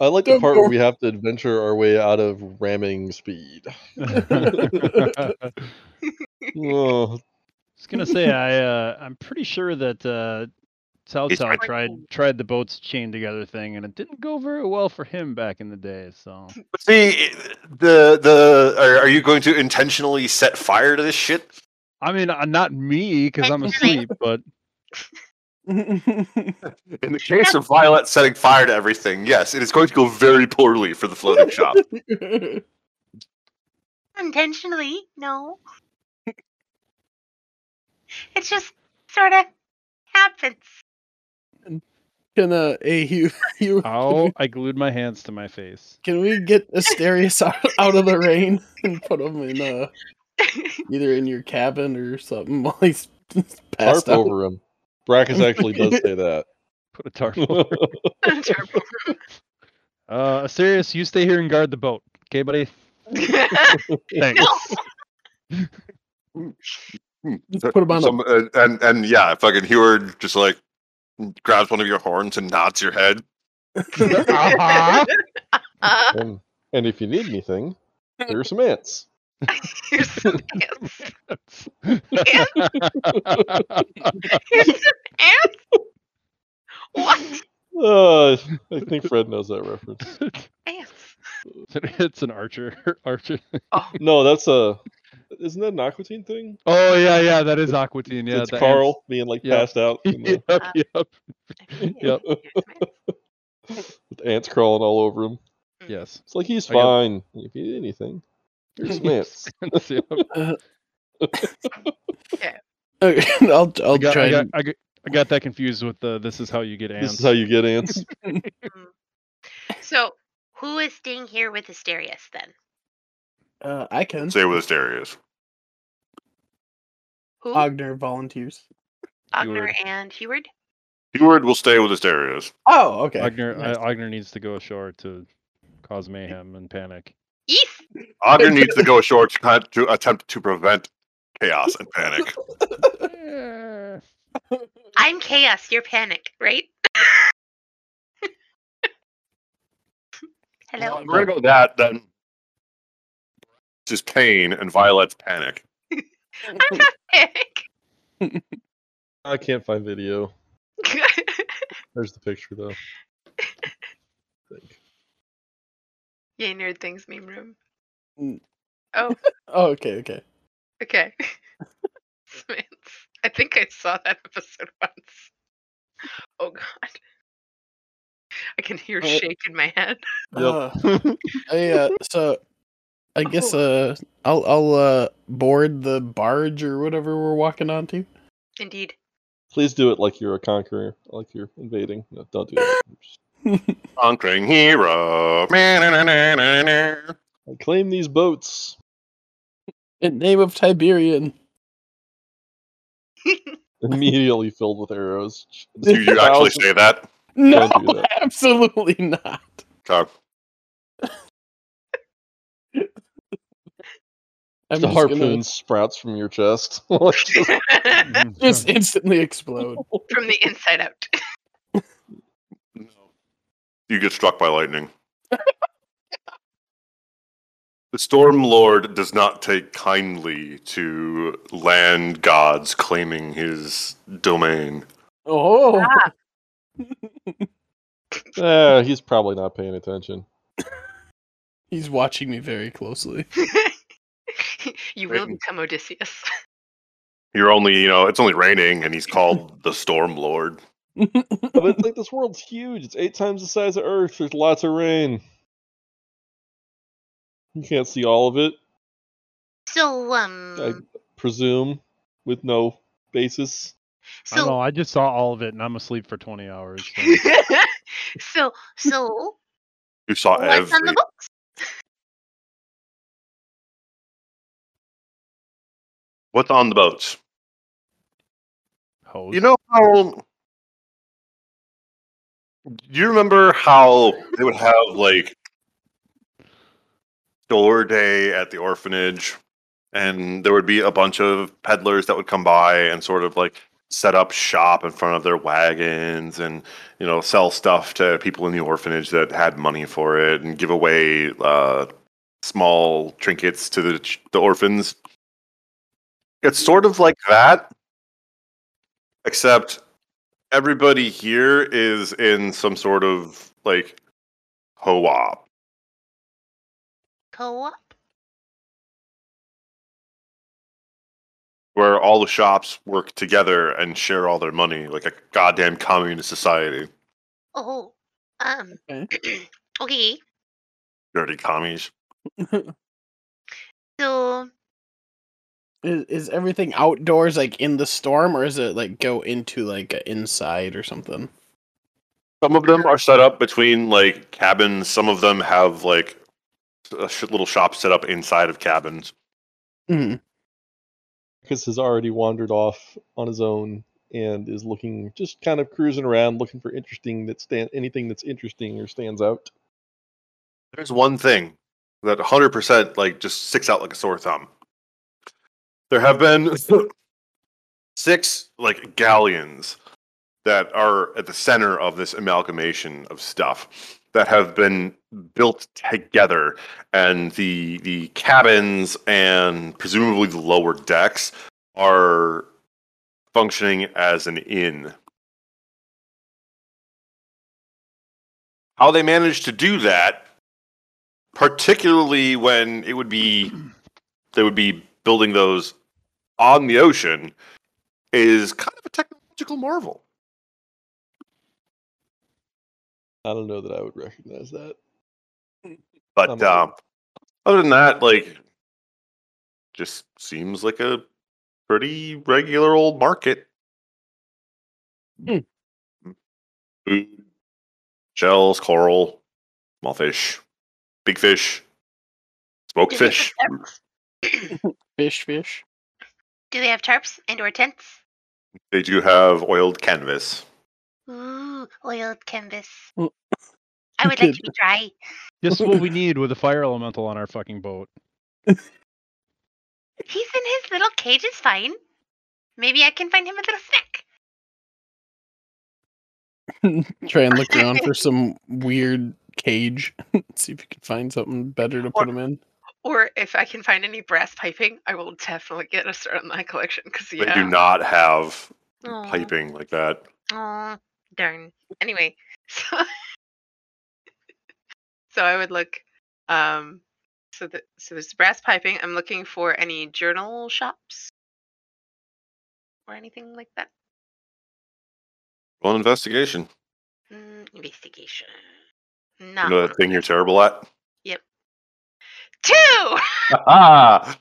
I like the part where we have to adventure our way out of ramming speed. I was gonna say I uh, I'm pretty sure that uh, Cao He's Cao right. tried tried the boats chained together thing, and it didn't go very well for him back in the day. So But see, the the are, are you going to intentionally set fire to this shit? I mean, uh, not me because I'm Actually- asleep, but In the case of Violet setting fire to everything, yes, it is going to go very poorly for the floating shop. Intentionally, no. it just sort of happens. Can uh, hey, Hugh, Hugh, ow! I glued my hands to my face. can we get Asterius out, out of the rain and put him in uh either in your cabin or something while he's tarp passed out? over him. Brackus actually does say that. Put a tarp over. Turbo. Uh, Asterius, you stay here and guard the boat, okay, buddy? Thanks. Just put him on Some, uh, and and yeah, fucking Heward just like grabs one of your horns and nods your head. Uh-huh. Uh, and, and if you need anything, there are some ants. Here's some ants. Here's some ants. What? Uh, I think Fred knows that reference. Ants. it's an archer. Archer. Oh, No, that's a. Isn't that an Aqua Teen thing? Oh yeah, yeah, that is Aqua Teen. Yeah, it's the Carl being like Yep. passed out the, Uh, Yep, yep. Yep. here's some ants. with ants crawling all over him. Yes. It's like he's I got- fine. If you need anything, there's some ants. Yep. Okay, I'll I'll I got, try. I got, and- I got, I got that confused with the "This is how you get ants." This is how you get ants. So, who is staying here with Asterius then? uh, I can. Say with the stereo. Who? Ogner volunteers. Ogner Heward. and Heward. Heward will stay with the stereos. Oh, okay. Agner, Nice. uh, Agner needs to go ashore to cause mayhem and panic. East. Ogden needs to go ashore to, to attempt to prevent chaos and panic. I'm chaos. You're panic, right? Hello. Well, We're gonna go that then. Just pain and Violet's panic. I'm not panic. I can't find video. There's the picture though. Think. Yay, nerd things meme room. Mm. Oh, Oh, okay, okay. okay. Smiths. I think I saw that episode once. Oh god. I can hear Uh, shake in my head. Yep. Uh, I, uh, so I guess uh, I'll I'll uh board the barge or whatever we're walking onto. Indeed. Please do it like you're a conqueror, like you're invading. No, don't do that. Just- Conquering hero. I claim these boats. In name of Tiberian. Immediately filled with arrows. Do you actually say that? No, that. absolutely not. Okay. I'm the just harpoon gonna sprouts from your chest. Just- just instantly explode. From the inside out. You get struck by lightning. the Storm Lord does not take kindly to land gods claiming his domain. Oh, Ah, eh, he's probably not paying attention. He's watching me very closely. you will become Odysseus. You're only, you know, it's only raining, and he's called the Storm Lord. But it's like this world's huge. It's eight times the size of Earth. There's lots of rain. You can't see all of it, So, um, I presume, with no basis. I don't know. so, I just saw all of it, and I'm asleep for 20 hours. so- so, so, You saw what's on the books? What's on the boats? Hose. You know how? Do you remember how they would have like store day at the orphanage, and there would be a bunch of peddlers that would come by and sort of like set up shop in front of their wagons and you know sell stuff to people in the orphanage that had money for it and give away uh, small trinkets to the the orphans. It's sort of like that, except everybody here is in some sort of like co-op. Co-op? where all the shops work together and share all their money like a goddamn communist society. Oh, um, Okay. okay. Dirty commies. So, Is, is everything outdoors like in the storm, or is it like go into like inside or something? Some of them are set up between like cabins. Some of them have like a sh- little shop set up inside of cabins. Mm. Chris has already wandered off on his own and is looking, just kind of cruising around, looking for interesting that stand anything that's interesting or stands out. There's one thing that 100% like just sticks out like a sore thumb. There have been six like galleons that are at the center of this amalgamation of stuff that have been built together and the the cabins and presumably the lower decks are functioning as an inn. How they managed to do that particularly when it would be they would be building those on the ocean is kind of a technological marvel. I don't know that I would recognize that. But um, other than that, like, just seems like a pretty regular old market. Food, shells, coral, small fish, big fish, smoked do they have fish. Fish, fish. Do they have tarps and or tents? They do have oiled canvas. Ooh, oiled canvas. I would like to be dry. This is what we need with a fire elemental on our fucking boat. He's in his little cage, it's fine. Maybe I can find him a little snack. Try and look around for some weird cage. See if you can find something better to Or- put him in. Or if I can find any brass piping, I will definitely get a start on my collection. Because yeah. They do not have Aw, piping like that. aw. darn. Anyway, so so I would look. Um, so the so there's brass piping. I'm looking for any journal shops or anything like that. Well, investigation. Mm, investigation. You Not know that thing you're terrible at? Two. Ah!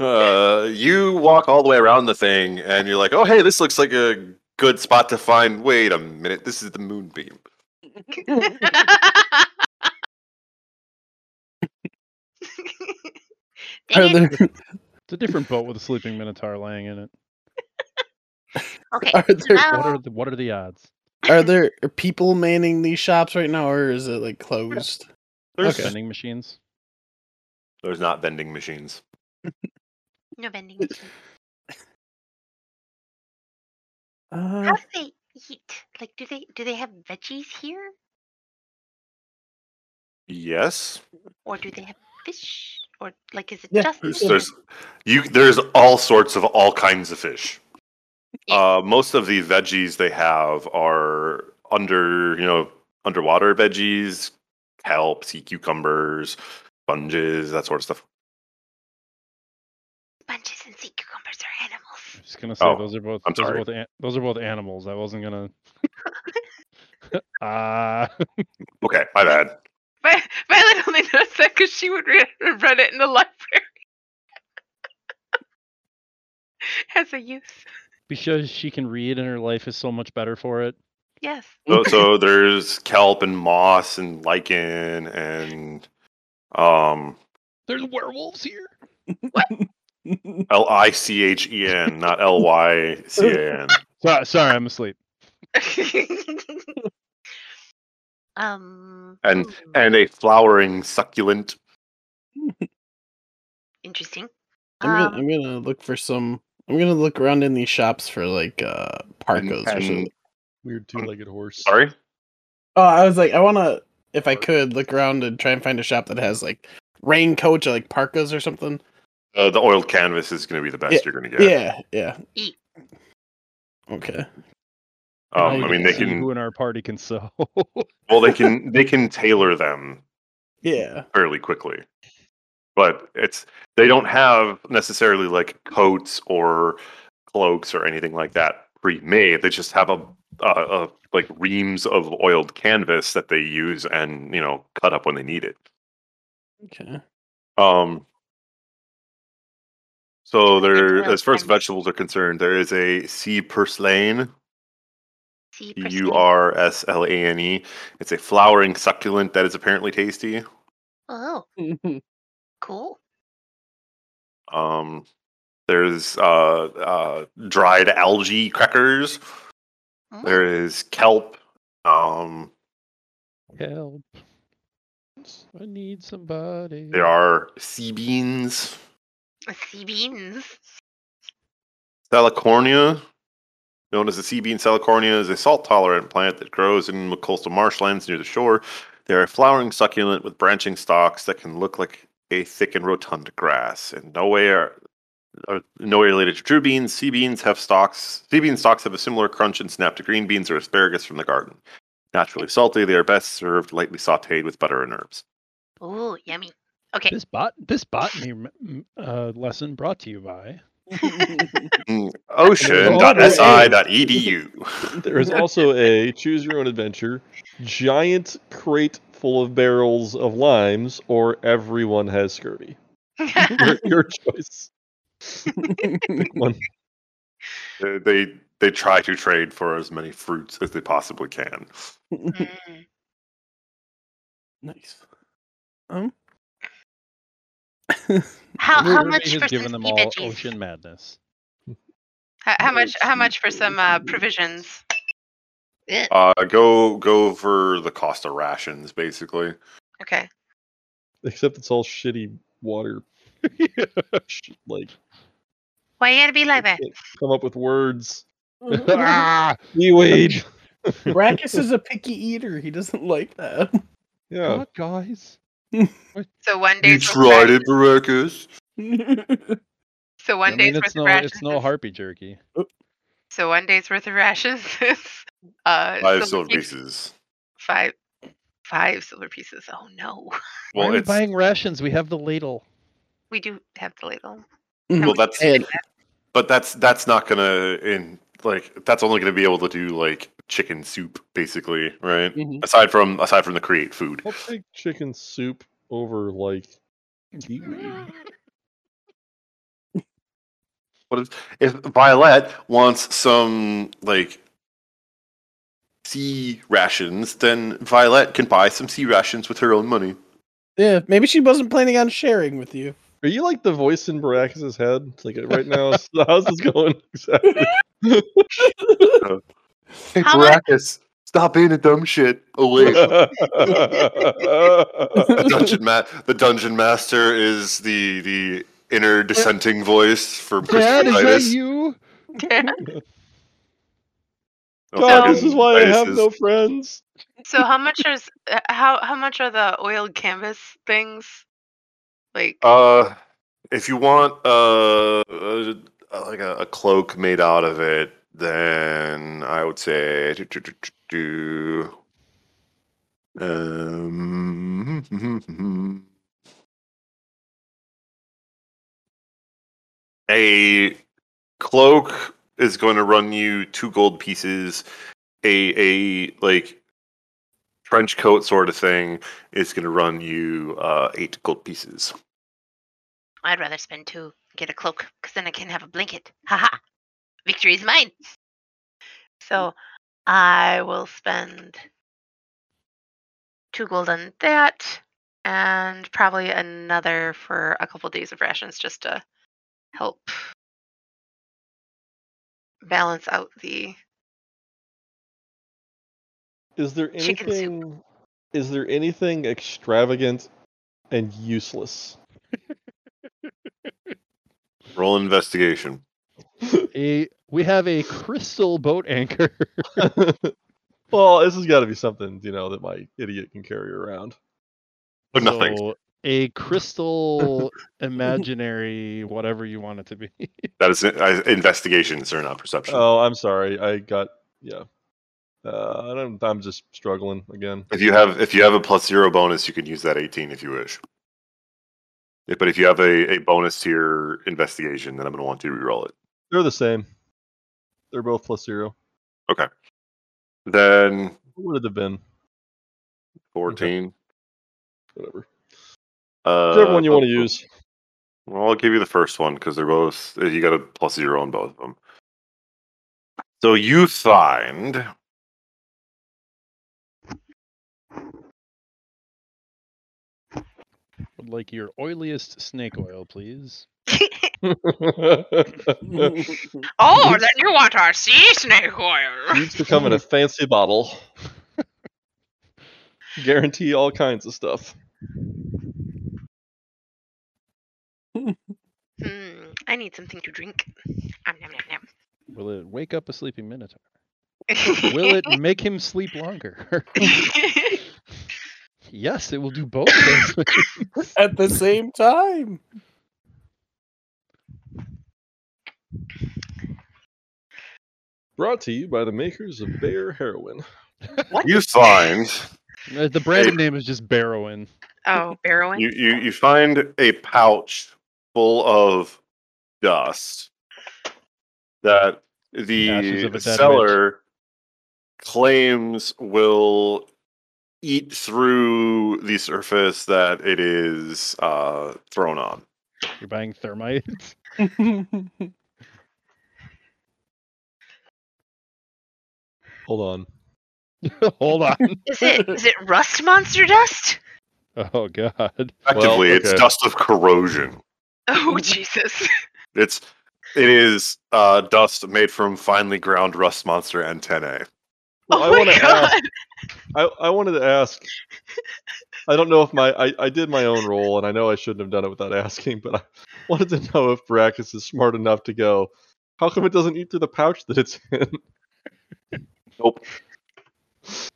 Uh, you walk all the way around the thing, and you're like, "Oh, hey, this looks like a good spot to find." Wait a minute, this is the moonbeam. Are Dang it. there, It's a different boat with a sleeping minotaur laying in it. Okay. are there What are the, what are the odds? are there people manning these shops right now, or is it like closed? There's, Okay. Vending machines. There's not vending machines. No vending machines. Uh, How do they eat? Like, do they do they have veggies here, Yes, or do they have fish, or like is it Yeah, just there's, there's you. There's all sorts of all kinds of fish. Yeah. Uh, most of the veggies they have are under, you know, underwater veggies, kelp, sea cucumbers, sponges, that sort of stuff. Sponges and sea cucumbers are animals. I'm just gonna say Oh, those are both I'm those sorry. are both an- those are both animals. I wasn't gonna. Ah, Okay, my bad. Vi- Violet only knows that because she would read, read it in the library as a youth. because she can read and her life is so much better for it. Yes. So, so there's kelp and moss and lichen and um There's werewolves here. L I C H E N, not L Y C A N. Sorry, sorry, I'm asleep. Um. And- hmm, And a flowering succulent. interesting. I'm gonna, Um, I'm gonna look for some. I'm gonna look around in these shops for like uh parkas or and- something. Weird two-legged horse. Sorry? Oh, I was like, I wanna, if I could, look around and try and find a shop that has like raincoats or like parkas or something. Uh, the oiled canvas is going to be the best you're going to get. Yeah, yeah. Okay. Um, I mean, they can. Who in our party can sew? Well, they can. They can tailor them Yeah. fairly quickly, but it's they don't have necessarily like coats or cloaks or anything like that pre-made. They just have a, a, a like reams of oiled canvas that they use and you know cut up when they need it. Okay. Um. So there, as far as vegetables are concerned, there is a sea purslane, sea purslane. U R S L A N E. It's a flowering succulent that is apparently tasty. Oh, cool. Um, there's uh, uh, dried algae crackers. Mm. There is kelp. Um, Help! I need somebody. there are sea beans. Sea beans. Salicornia, known as the sea bean salicornia, is a salt-tolerant plant that grows in the coastal marshlands near the shore. They are a flowering succulent with branching stalks that can look like a thick and rotund grass. And no way are, are no way related to true beans. Sea beans have stalks. Sea bean stalks have a similar crunch and snap to green beans or asparagus from the garden. Naturally salty, they are best served lightly sautéed with butter and herbs. Ooh, yummy. Okay. This bot this botany m- m- uh, lesson brought to you by. Mm, Ocean.si.edu. There is also a choose your own adventure giant crate full of barrels of limes, or everyone has scurvy. Your, your choice. Pick one. They- they they try to trade for as many fruits as they possibly can. Mm. nice. Um. How, how much for given some them all veggies? ocean madness. How, how much? How much for some uh, provisions? Uh, go go for the cost of rations, basically. Okay. Except it's all shitty water. Sh- like Why you gotta be like that? come up with words. ah! Seaweed. Brachus is a picky eater. He doesn't like that. Yeah. What guys? So one day. You day's tried it, Baracus. So one I day's mean, worth it's of no rations. it's no harpy jerky. So one day's worth of rations is uh, Five silver silver pieces. Five, five silver pieces. Oh no, Why Well, are we it's buying rations? We have the ladle. We do have the ladle. well, that's And- but that's that's not gonna in like that's only gonna be able to do like chicken soup, basically, right? Mhm. Aside from aside from the create food. I'll take chicken soup over like What if if Violet wants some like sea rations, then Violet can buy some sea rations with her own money. yeah, maybe she wasn't planning on sharing with you. Are you like the voice in Baracus's head? Like right now, so how's this going exactly? Hey, How much- Baracus, stop being a dumb shit. Oh wait. the dungeon ma- the dungeon master is the the inner dissenting voice for Dad, is that you? Oh, God, fucking this is why I have is- no friends. So how much is uh, how how much are the oiled canvas things? Like, uh, if you want uh, uh, uh, like a, a, cloak made out of it, then I would say do, do, do, um, a cloak is going to run you two gold pieces. A a like trench coat sort of thing is going to run you uh, eight gold pieces. I'd rather spend two, get a cloak, because then I can have a blanket. Haha. Victory is mine. So I will spend two gold on that and probably another for a couple days of rations just to help balance out the Is there anything? Is there anything extravagant and useless? Roll investigation. A we have a crystal boat anchor. well, this has got to be something you know that my idiot can carry around. But nothing. So, a crystal imaginary whatever you want it to be. That is uh, investigation, sir, not perception. Oh, I'm sorry. I got yeah. Uh, I don't, I'm just struggling again. If you have if you have a plus zero bonus, you can use that eighteen if you wish. Yeah, But if you have a, a bonus to your investigation, then I'm going to want you to reroll it. They're the same. They're both plus zero. Okay. Then What would it have been? fourteen. Whatever. Uh, Whichever one you want to use. Well, I'll give you the first one because they're both. You got a plus zero on both of them. So you find Would like your oiliest snake oil, please. Oh, then you want our sea snake oil. Needs to come in a fancy bottle. Guarantee all kinds of stuff. Hmm, I need something to drink. Um, nom, nom, Will it wake up a sleeping minotaur? Will it make him sleep longer? Yes, it will do both things. At the same time. Brought to you by the makers of Bear Heroin. you find Uh, The branded name is just Barrowin. oh, Barrowing? you, you you find a pouch full of dust that the of a seller claims will eat through the surface that it is uh, thrown on. You're buying thermite. Hold on. Hold on. Is it is it rust monster dust? Oh god. Effectively, it's okay. dust of corrosion. Oh Jesus. It's it is uh, dust made from finely ground rust monster antennae. Well, oh I want to ask. I, I wanted to ask. I don't know if my I, I did my own role, and I know I shouldn't have done it without asking, but I wanted to know if Brackus is smart enough to go. How come it doesn't eat through the pouch that it's in? Nope.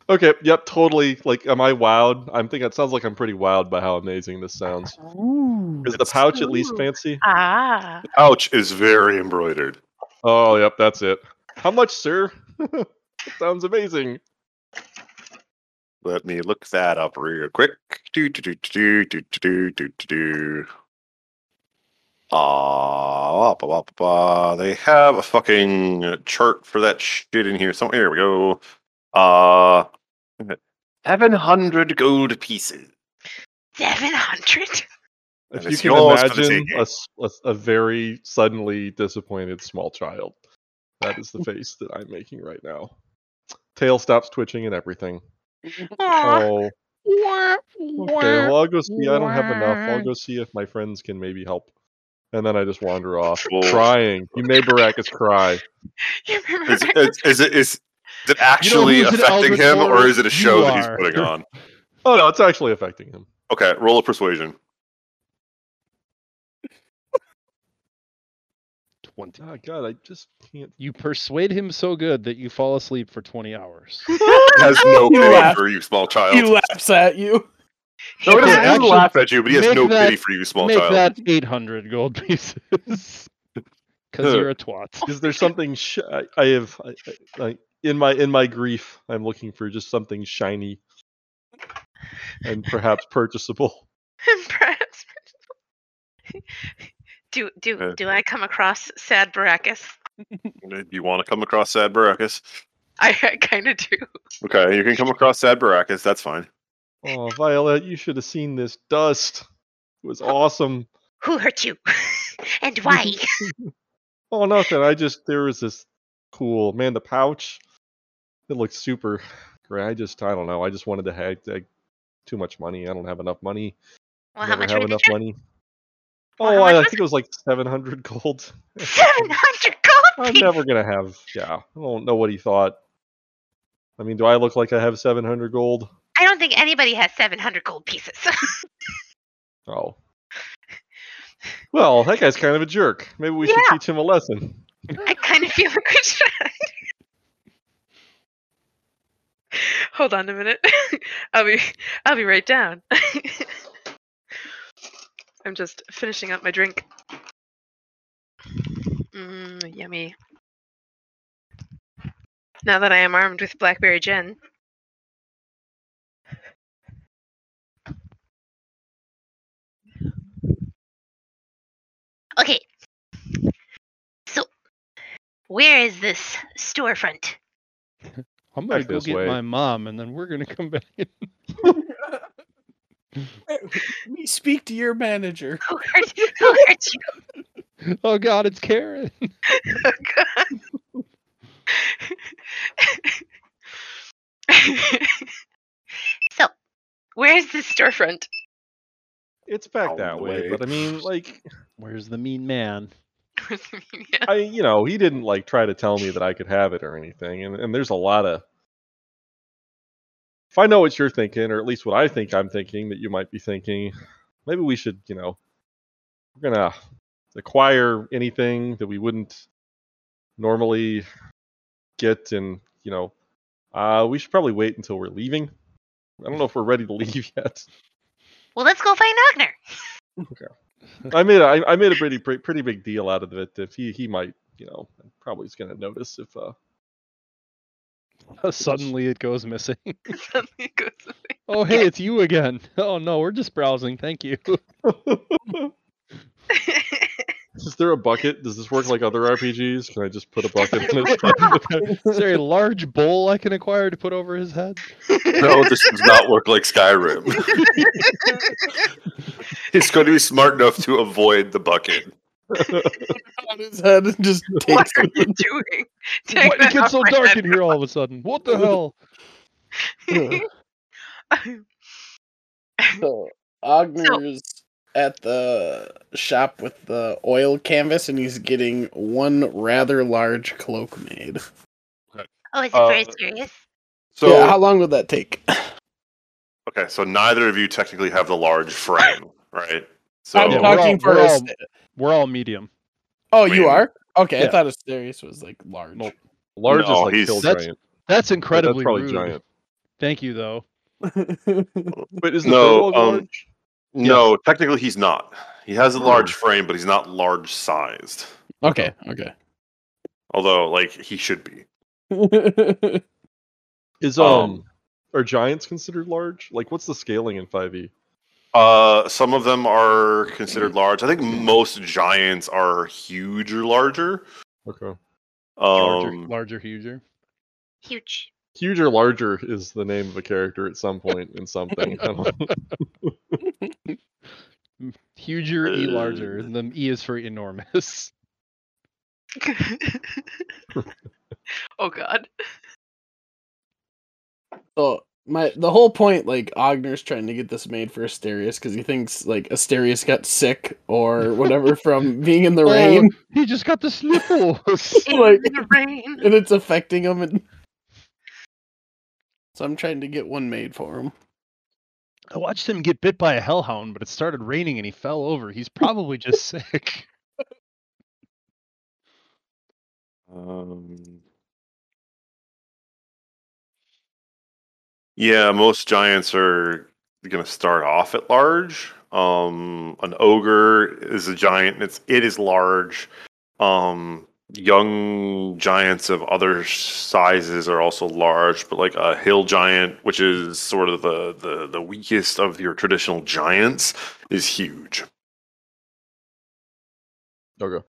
Okay. Yep. Totally. Like, am I wowed? I'm thinking it sounds like I'm pretty wowed by how amazing this sounds. Is the It's- pouch at least fancy? Ah. Pouch is very embroidered. Oh, yep. That's it. How much, sir? sounds amazing. Let me look that up real quick. Do do do do do do do do do do. Ah, ba. they have a fucking chart for that shit in here. So here we go. Uh, seven hundred gold pieces. Seven hundred? And If you can yours for the imagine taking. a, s- a s- a very suddenly disappointed small child, that is the face that I'm making right now. Tail stops twitching and everything. Oh, okay. Well, I'll go see. I don't have enough. I'll go see if my friends can maybe help. And then I just wander off, crying. You made Baracus cry. Is, is, is it is it actually who's an affecting him, or is it a show that he's putting on? Oh no, it's actually affecting him. Okay, roll a persuasion. Twenty. Oh ah, God, I just can't. You persuade him so good that you fall asleep for twenty hours. Has no You pity laugh. for you, small child. he laughs at you. no, he doesn't, Actually, laugh at you, but he has no that- pity for you, small Make child. that eight hundred gold pieces. Because you're a twat. Is there something sh- I, I have I, I, I, in my in my grief? I'm looking for just something shiny and perhaps purchasable. Perhaps. Do do Okay. do I come across sad Baracus? Do you want to come across Sad Baracus? I, I kind of do. Okay, you can come across Sad Baracus. That's fine. Oh, Violet, you should have seen this dust. It was awesome. Who hurt you? and why? Oh, nothing. I just there was this cool man. The pouch, it looked super great. I just I don't know. I just wanted to have like, too much money. I don't have enough money. Well, how Never much have would it enough be? money. Oh, well, oh, I, I think it was like seven hundred gold. Seven hundred gold I'm pieces. never gonna have. Yeah, I don't know what he thought. I mean, do I look like I have seven hundred gold? I don't think anybody has seven hundred gold pieces. Oh. Well, that guy's kind of a jerk. Maybe we should teach him a lesson. I kind of feel like we should. Hold on a minute. I'll be I'll be right down. I'm just finishing up my drink. Mmm, yummy. Now that I am armed with blackberry gin. okay. So, where is this storefront? I'm gonna go get way. my mom, and then we're gonna come back. in. Me speak to your manager. Who hurt, who hurt you? oh God, it's Karen. Oh, So, Where's the storefront? It's back Out that way, way. but I mean, like, Where's the mean man? I, you know, he didn't like try to tell me that I could have it or anything, and and there's a lot of. If I know what you're thinking, or at least what I think I'm thinking that you might be thinking, maybe we should, you know, we're gonna acquire anything that we wouldn't normally get, and you know, uh, we should probably wait until we're leaving. I don't know if we're ready to leave yet. well, let's go find Ogner. Okay. I made a, I, I made a pretty pretty big deal out of it. If he he might, you know, probably is gonna notice if uh Suddenly it goes missing. Suddenly goes away. oh hey, it's you again. Oh no, we're just browsing. Thank you. Is there a bucket? Does this work like other RPGs? Can I just put a bucket in it? Is there a large bowl I can acquire to put over his head? No, this does not work like Skyrim. He's going to be smart enough to avoid the bucket. On his head and just what are it. you doing? Take Why did it that get off so my dark head. in here all of a sudden? What the hell? So Ogner's at the shop with the oil canvas and he's getting one rather large cloak made. Oh, is it Uh, very serious? So, yeah, how long would that take? okay, so neither of you technically have the large frame, right? So, I'm talking for a all- st- We're all medium. Oh, I you are? Okay, I Yeah. thought Asterius was like large. Nope. Large No, is like he's- kill That's- giant. That's but incredibly that's probably rude. giant. Thank you though. but is the No, um, large? no, technically he's not. He has a large frame, but he's not large sized. okay, okay. Although, like, he should be. Is um, um are giants considered large? Like what's the scaling in 5e? Uh, some of them are considered large. I think most giants are huge or larger. Okay. Larger, Um, larger, huger. Huge. Huge or larger is the name of a character at some point in something. Huger, e larger. Uh. And the e is for enormous. oh God. So my the whole point, like Ogner's trying to get this made for Asterius because he thinks like Asterius got sick or whatever from being in the Oh, rain, he just got the sniffles. like, In the rain. and it's affecting him. And so I'm trying to get one made for him. I watched him get bit by a hellhound, but it started raining and he fell over. He's probably just sick. Um, yeah, most giants are going to start off at large. Um, an ogre is a giant. and It's it is large. Um, young giants of other sizes are also large, but like a hill giant, which is sort of the the the weakest of your traditional giants, is huge. Okay.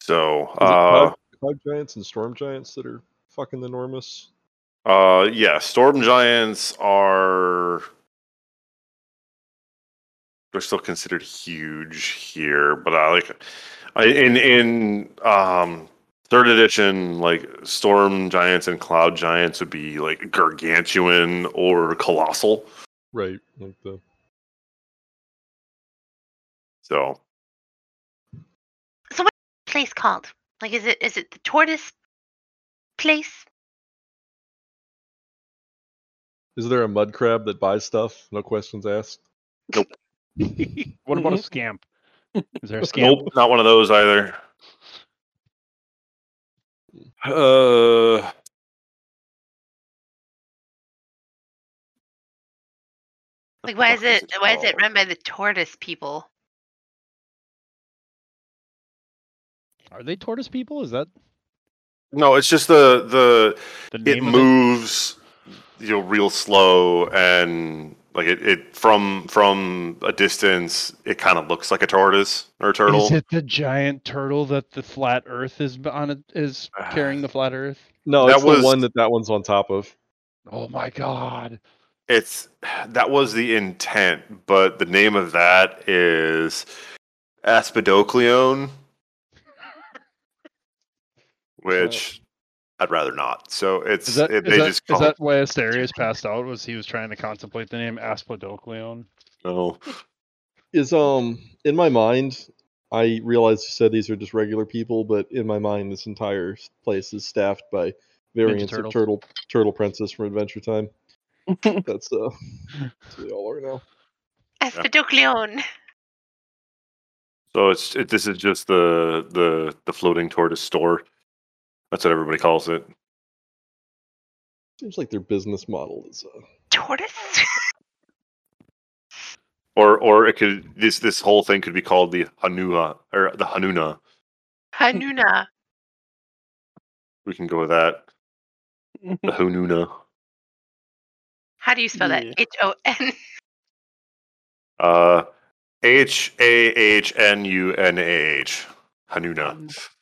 So, uh, cloud, cloud giants and storm giants that are fucking enormous? uh, yeah, storm giants are they're still considered huge here, but I like I, in in um third edition, like storm giants and cloud giants would be like gargantuan or colossal. Right. Like the So Place called? Like, is it is it the tortoise place? is there a mud crab that buys stuff? No questions asked. Nope. what about a scamp? Is there a scamp? nope, not one of those either. Uh, Like, why is it why is it run by the tortoise people? Are they tortoise people? Is that No, it's just the the the it name of moves you know real slow and like it, it from from a distance it kind of looks like a tortoise or a turtle. Is it the giant turtle that the flat Earth is b- on it is carrying the flat Earth? No, That it's was- the one that that one's on top of. Oh my god! It's that was the intent, but the name of that is Aspidochelone, which I'd rather not. So it's Is that, it, is they that, just is that why Asterius passed out? Was he was trying to contemplate the name Aspidochelone? no. Is um in my mind, I realize you said these are just regular people, but in my mind, this entire place is staffed by variants of Turtle Turtle Princess from Adventure Time. That's uh, that's what they all are now. Aspidochelone. So it's it, this is just the the the floating tortoise store. That's what everybody calls it. Seems like their business model is a Tortoise? Or or it could this this whole thing could be called the Hanua or the Hanuna. Hanuna. We can go with that. The Hanuna. How do you spell Yeah. that? H O N. Uh H A H N U N A H. Hanuna.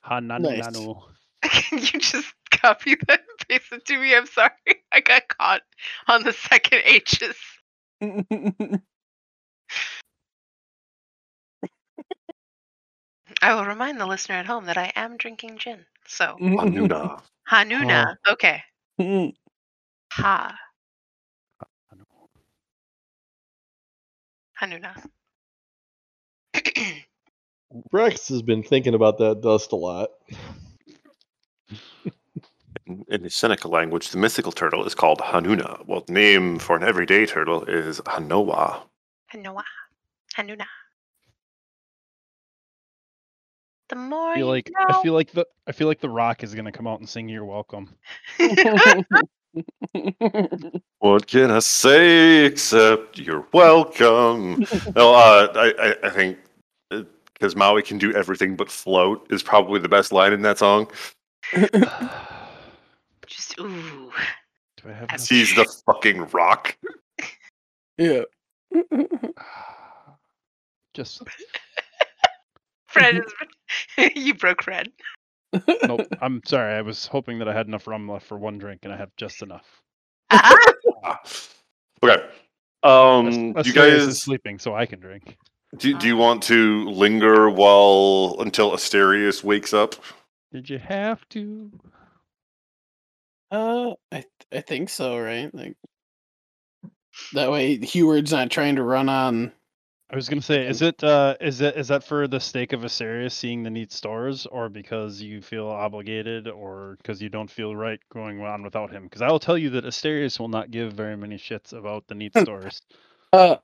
Hanananu. Can you just copy that and paste it to me? I'm sorry. I got caught on the second H's. I will remind the listener at home that I am drinking gin. So, Hanuna. Hanuna. Okay. Hmm. Ha. Hanuna. Brex has been thinking about that dust a lot. In- In the Seneca language, the mythical turtle is called Hanuna, while the name for an everyday turtle is Hanoa. Hanua. Hanuna. The more I feel you like know. I feel like the I feel like the Rock is gonna come out and sing "You're Welcome." What can I say except you're welcome? no, uh, I, I, I think because Maui can do everything but float is probably the best line in that song. Do Just ooh. Do I have? That's- enough- He's the fucking rock. yeah. Just Fred is. you broke Fred. nope. I'm sorry. I was hoping that I had enough rum left for one drink, and I have just enough. Okay. Um, As- you Asterius is guys sleeping, so I can drink. do, do you want to linger while until Asterius wakes up? Did you have to? Uh, I th- I think so, right? Like that way, Heward's not trying to run on. I was gonna say, is it uh is it is that for the sake of Asterius seeing the neat stores, or because you feel obligated, or because you don't feel right going on without him? Because I will tell you that Asterius will not give very many shits about the neat stores. Uh,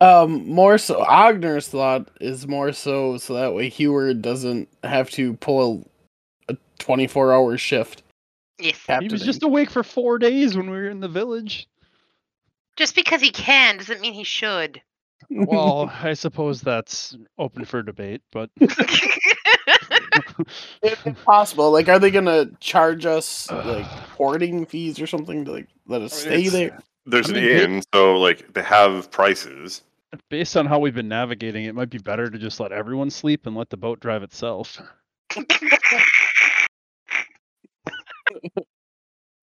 um, more so. Ogner's thought is more so so that way Heward doesn't have to pull a, a twenty-four hour shift. Yes. He was just awake for four days when we were in the village. Just because he can doesn't mean he should. Well, I suppose that's open for debate, but if possible. Like, are they gonna charge us like porting fees or something to like let us I mean, stay there? There's I an mean, they- inn, so like they have prices. Based on how we've been navigating, it might be better to just let everyone sleep and let the boat drive itself.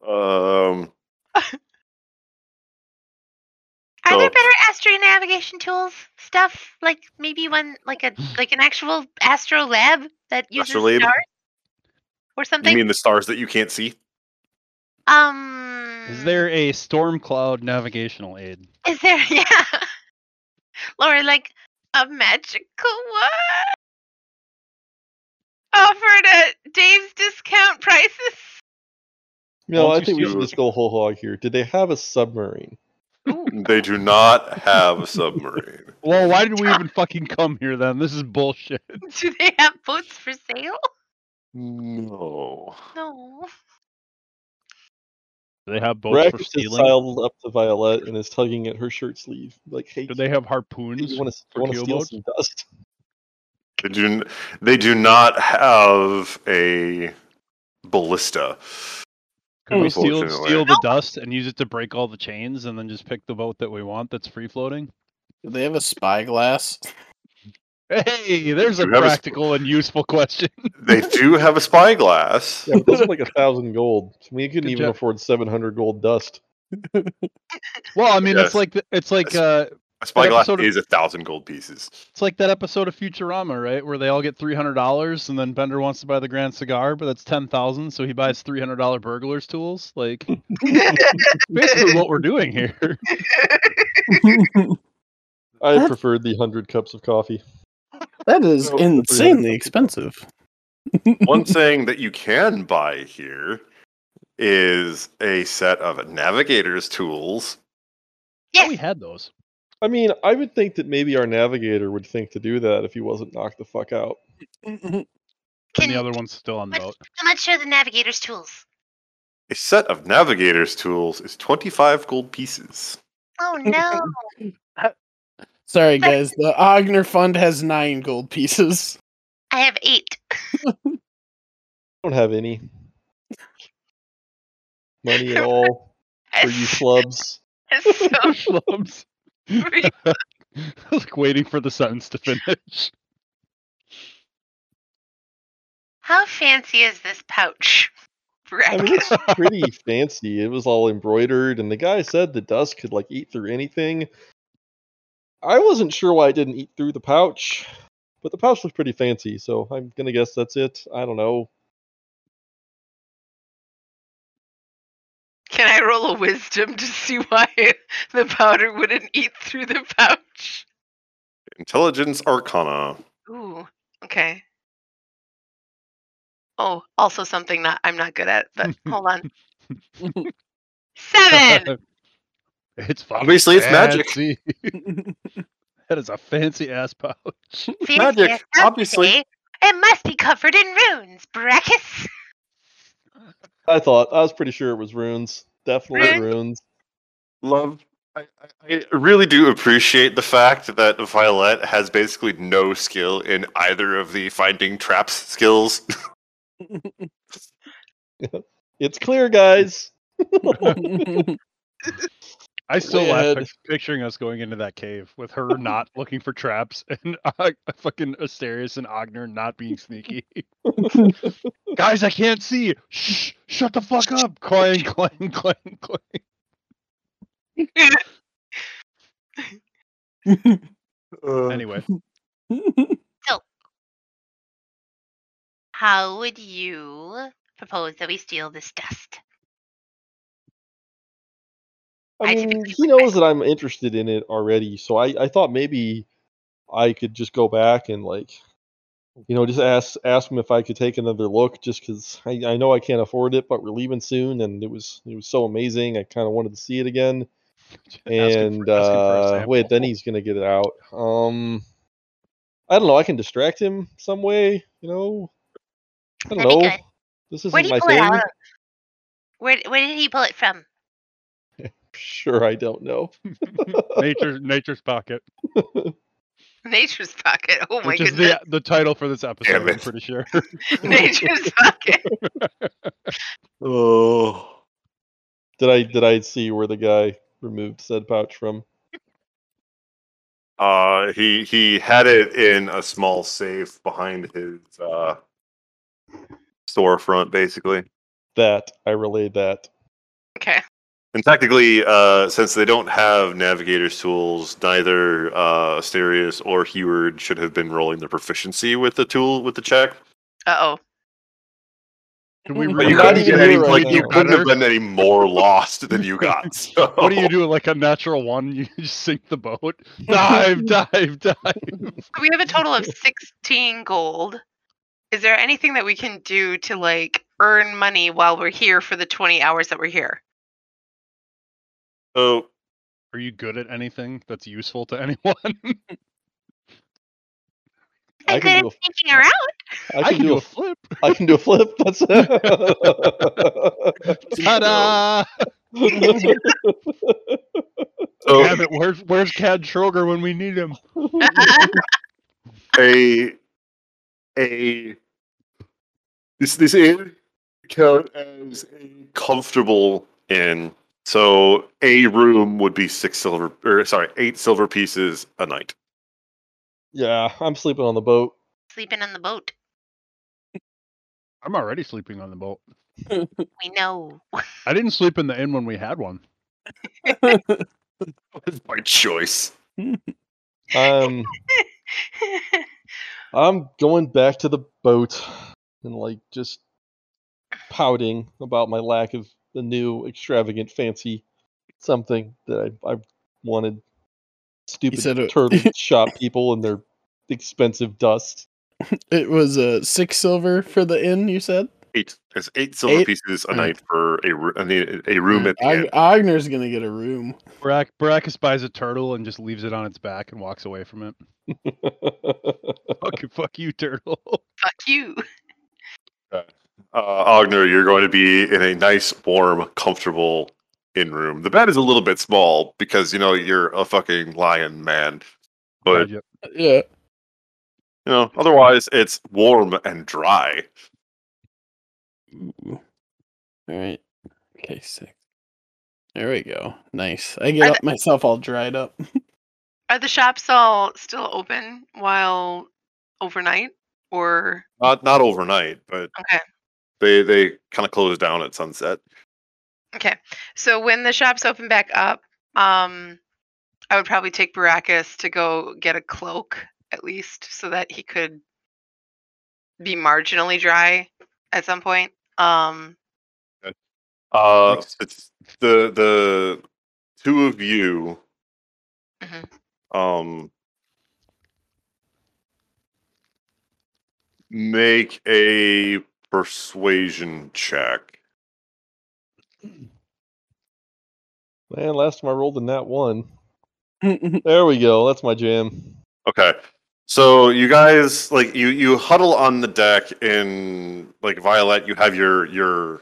Um, Are So- there better astro navigation tools stuff? Like maybe one like a like an actual astrolabe that uses Astrolabe? stars or something. you mean the stars that you can't see? um Is there a storm cloud navigational aid? is there yeah. Or like a magical one offered at Dave's discount prices? No, I think we should just go whole hog here. Did they have a submarine? They do not have a submarine. Well, why did we even fucking come here then? This is bullshit. Do they have boats for sale? No. No. Do they have boats for Rex is stealing? up to Violet and is tugging at her shirt sleeve. Like, hey, Do they have harpoons? want to for want to steal boats? some dust? They do. n- They do not have a ballista. Could we steal, steal the dust and use it to break all the chains and then just pick the boat that we want that's free floating? Do they have a spyglass? Hey, there's a You have a sp- practical and useful question. They do have a spyglass. Yeah, those are like a thousand gold. We couldn't Good even job. afford seven hundred gold dust. Well, I mean, Yes. it's like it's like That's- uh, A spyglass of- is a thousand gold pieces. it's like that episode of Futurama, right, where they all get three hundred dollars, and then Bender wants to buy the grand cigar, but that's ten thousand, so he buys three hundred dollar burglars tools. Like basically what we're doing here. I That- preferred the hundred cups of coffee. That is No, insanely expensive. One thing that you can buy here is a set of navigator's tools. Oh, we had those. I mean, I would think that maybe our navigator would think to do that if he wasn't knocked the fuck out. And Can, the other one's still on the What- boat. how much are the navigator's tools? A set of navigator's tools is 25 gold pieces. Oh no. Sorry, guys. The Ogner Fund has nine gold pieces. I have eight. I don't have any money at all for you schlubs. so Schlubs. I was like waiting for the sentence to finish. How fancy is this pouch? I mean, it's pretty fancy. It was all embroidered, and the guy said the dust could like eat through anything. I wasn't sure why it didn't eat through the pouch, but the pouch was pretty fancy, so I'm gonna guess that's it. I don't know. Can I roll a wisdom to see why the powder wouldn't eat through the pouch? Intelligence Arcana. Ooh, okay. Oh, also something that I'm not good at, but hold on. Seven. It's fucking Obviously, it's magic. that is a fancy ass pouch. Fancy magic, as obviously. It must be covered in runes, Brachus. I thought I was pretty sure it was runes. Definitely runes. Love. I, I I really do appreciate the fact that Violet has basically no skill in either of the finding traps skills. It's clear, guys. I still laugh ahead. picturing us going into that cave with her not looking for traps and uh, fucking Asterius and Ogner not being sneaky. Guys, I can't see. Shh! Shut the fuck up! Clang, clang, clang, clang. Uh, Anyway, So, How would you propose that we steal this dust? I I mean, typically he knows that I'm interested in it already, so I, I thought maybe I could just go back and like, you know, just ask ask him if I could take another look, just because I, I know I can't afford it, but we're leaving soon, and it was it was so amazing. I kind of wanted to see it again. and for- asking for a uh, wait, then he's gonna get it out. Um, I don't know. I can distract him some way. You know, I don't That'd be know. good. This isn't did my he pull it thing. out of? Where Where did he pull it from? Sure, I don't know. Nature, nature's pocket, Nature's pocket. Oh my which is goodness. the the title for this episode. I'm it. pretty sure. Nature's pocket. Oh. Did I did I see where the guy removed said pouch from? Uh, he he had it in a small safe behind his uh, storefront, basically. That I relayed that. Okay. And technically, uh, since they don't have navigator's tools, neither uh, Asterius or Heward should have been rolling their proficiency with the tool with the check. Uh oh. Can we But you Not couldn't get any, right like you couldn't have been any more lost than you got. So. What do you do? Like a natural one, you just sink the boat. Dive, dive, dive. We have a total of 16 gold. Is there anything that we can do to like earn money while we're here for the 20 hours that we're here? So Are you good at anything that's useful to anyone? I I'm can good do at sneaking around. I can, do, a, flip. I can do a flip. That's it. Ta-da! so Damn it, where's where's Cad Schroger when we need him? a a this this inn count as a comfortable inn. So a room would be six silver, or sorry, eight silver pieces a night. yeah, I'm sleeping on the boat. Sleeping on the boat. I'm already sleeping on the boat. We know. I didn't sleep in the inn when we had one. It's my choice. Um, I'm going back to the boat and like just pouting about my lack of the new extravagant fancy something that I, I wanted. Stupid said it- turtle shop people and their expensive dust. It was uh, six silver for the inn. You said. Eight. It's eight silver Eight? pieces a night for a a, a room at the Ag- inn. Agner's gonna get a room. Barak Baracus buys a turtle and just leaves it on its back and walks away from it. Fuck, you- fuck you, turtle. Fuck you. Uh, Uh, Ogner, you're going to be in a nice, warm, comfortable in room. The bed is a little bit small because you know you're a fucking lion man, but uh, Yeah. you know otherwise it's warm and dry. Ooh. All right. Okay, six. There we go. Nice. I get Are up myself all dried up. Are the shops all still open while overnight? Or Not not overnight, but okay. They they kind of close down at sunset. Okay. So when the shops open back up, um I would probably take Baracus to go get a cloak at least so that he could be marginally dry at some point. Um Uh, it's the the two of you. Mhm. Um, make a persuasion check. Man, last time I rolled in that one. There we go. That's my jam. Okay. So you guys like you you huddle on the deck in like Violet, you have your your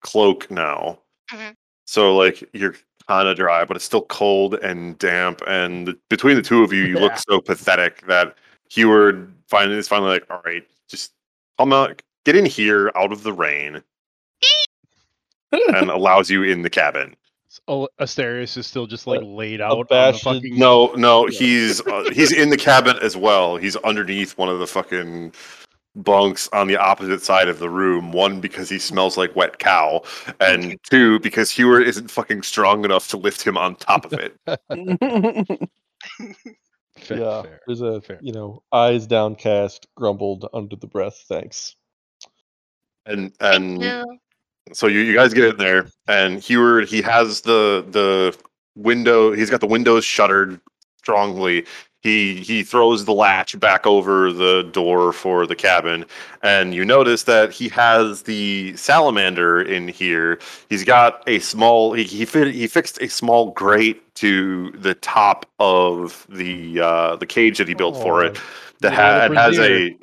cloak now. Mhm. So like you're kind of dry, but it's still cold and damp and the, between the two of you you look so pathetic that Heward finally is finally like, "All right, just come out, get in here out of the rain." and allows you in the cabin. Oh, Asterius is still just like laid out on the fucking. No, no, he's uh, he's in the cabin as well. He's underneath one of the fucking bunks on the opposite side of the room. One because he smells like wet cow, and two because Heward isn't fucking strong enough to lift him on top of it. Fair, yeah, fair. there's a fair. you know eyes downcast, grumbled under the breath. Thanks. And Thank and you. so you, you guys get in there, and Heward he has the the window. He's got the windows shuttered strongly. He he throws the latch back over the door for the cabin, and you notice that he has the salamander in here. He's got a small. He he, fit, he fixed a small grate to the top of the uh, the cage that he built for it. That ha- has a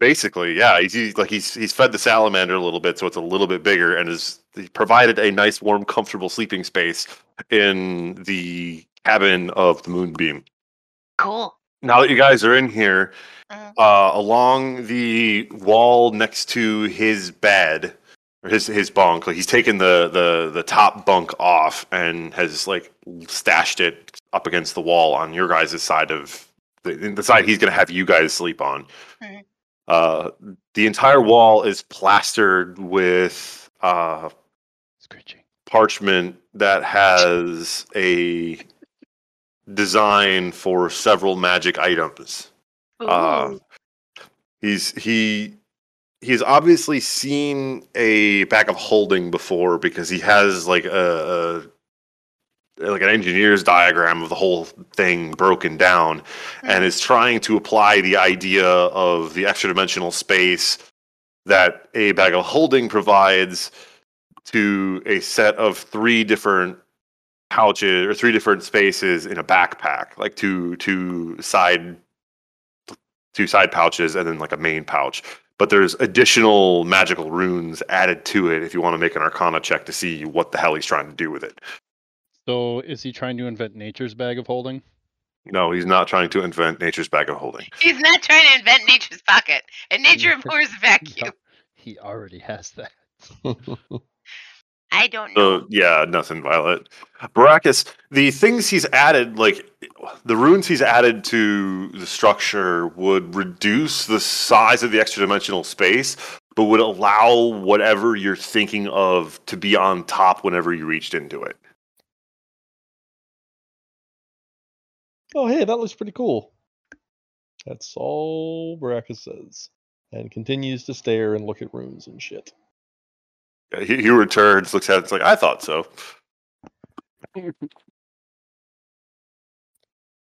basically yeah. He's, he's like he's he's fed the salamander a little bit, so it's a little bit bigger, and has provided a nice, warm, comfortable sleeping space in the cabin of the moonbeam Cool. now that you guys are in here, Mhm. uh, along the wall next to his bed, or his his bunk. Like he's taken the the the top bunk off and has like stashed it up against the wall on your guys' side of the, the side he's gonna have you guys sleep on. Mhm. Uh, the entire wall is plastered with uh, Screeching. parchment that has a design for several magic items. Uh, he's he he's obviously seen a bag of holding before because he has like a, a like an engineer's diagram of the whole thing broken down and is trying to apply the idea of the extra dimensional space that a bag of holding provides to a set of three different pouches or three different spaces in a backpack like two two side two side pouches and then like a main pouch but there's additional magical runes added to it if you want to make an arcana check to see what the hell he's trying to do with it So is he trying to invent nature's bag of holding? no he's not trying to invent nature's bag of holding He's not trying to invent nature's pocket, and nature abhors a vacuum. He already has that. I don't know. So yeah, nothing Violet. Baracus, the things he's added, like the runes he's added to the structure, would reduce the size of the extra dimensional space, but would allow whatever you're thinking of to be on top whenever you reached into it. oh, hey, that looks pretty cool. That's all Baraka says, and continues to stare and look at runes and shit. He, he returns, looks at it, it's like I thought so.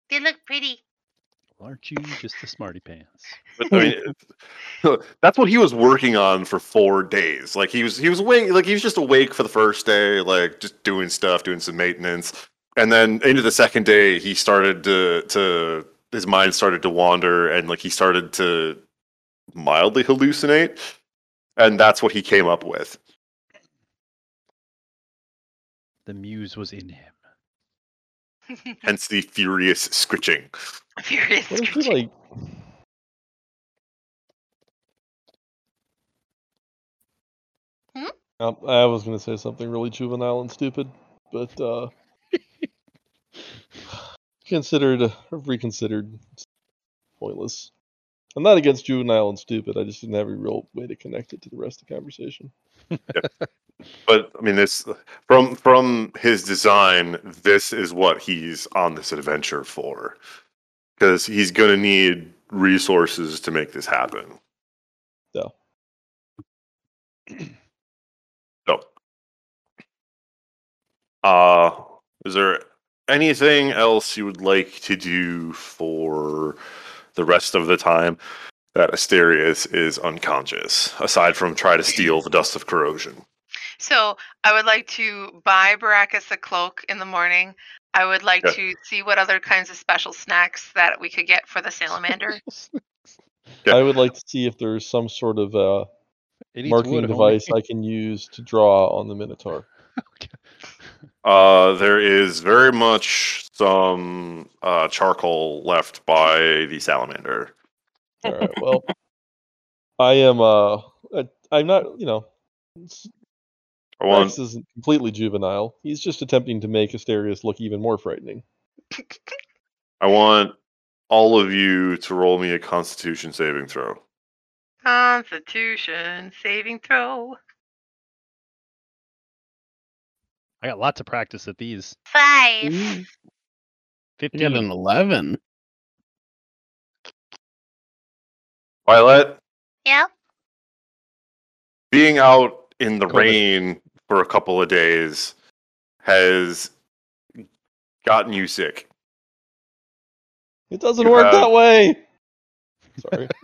They look pretty. Aren't you just a smarty pants? But I mean, that's what he was working on for four days. Like he was, he was awake. Like he was just awake for the first day, like just doing stuff, doing some maintenance, and then into the second day, he started to to his mind started to wander, and like he started to mildly hallucinate, and that's what he came up with. The muse was in him. Hence the furious scritching. Furious. What if he screeching. like? Hmm? Um, I was gonna say something really juvenile and stupid, but uh, considered, uh, reconsidered, it's pointless. I'm not against juvenile and stupid. I just didn't have a real way to connect it to the rest of the conversation. But I mean, this from from his design, this is what he's on this adventure for, because he's gonna need resources to make this happen. So, So, uh, is there anything else you would like to do for the rest of the time that Asterius is unconscious, aside from try to steal the dust of corrosion? So I would like to buy Baracus a cloak in the morning. I would like Yeah. to see what other kinds of special snacks that we could get for the salamander. Yeah. I would like to see if there's some sort of uh, marking wood, homie. device I can use to draw on the Minotaur. Uh, there is very much some uh, charcoal left by the salamander. All right. Well, I am. Uh, I- I'm not. You know, I want Rex isn't completely juvenile. He's just attempting to make Asterius look even more frightening. I want all of you to roll me a Constitution saving throw. Constitution saving throw. I got lots of practice at these. Five. You got 15. an 11. Violet, Yeah. being out in the COVID. rain for a couple of days has gotten you sick. It doesn't You work have- that way. Sorry.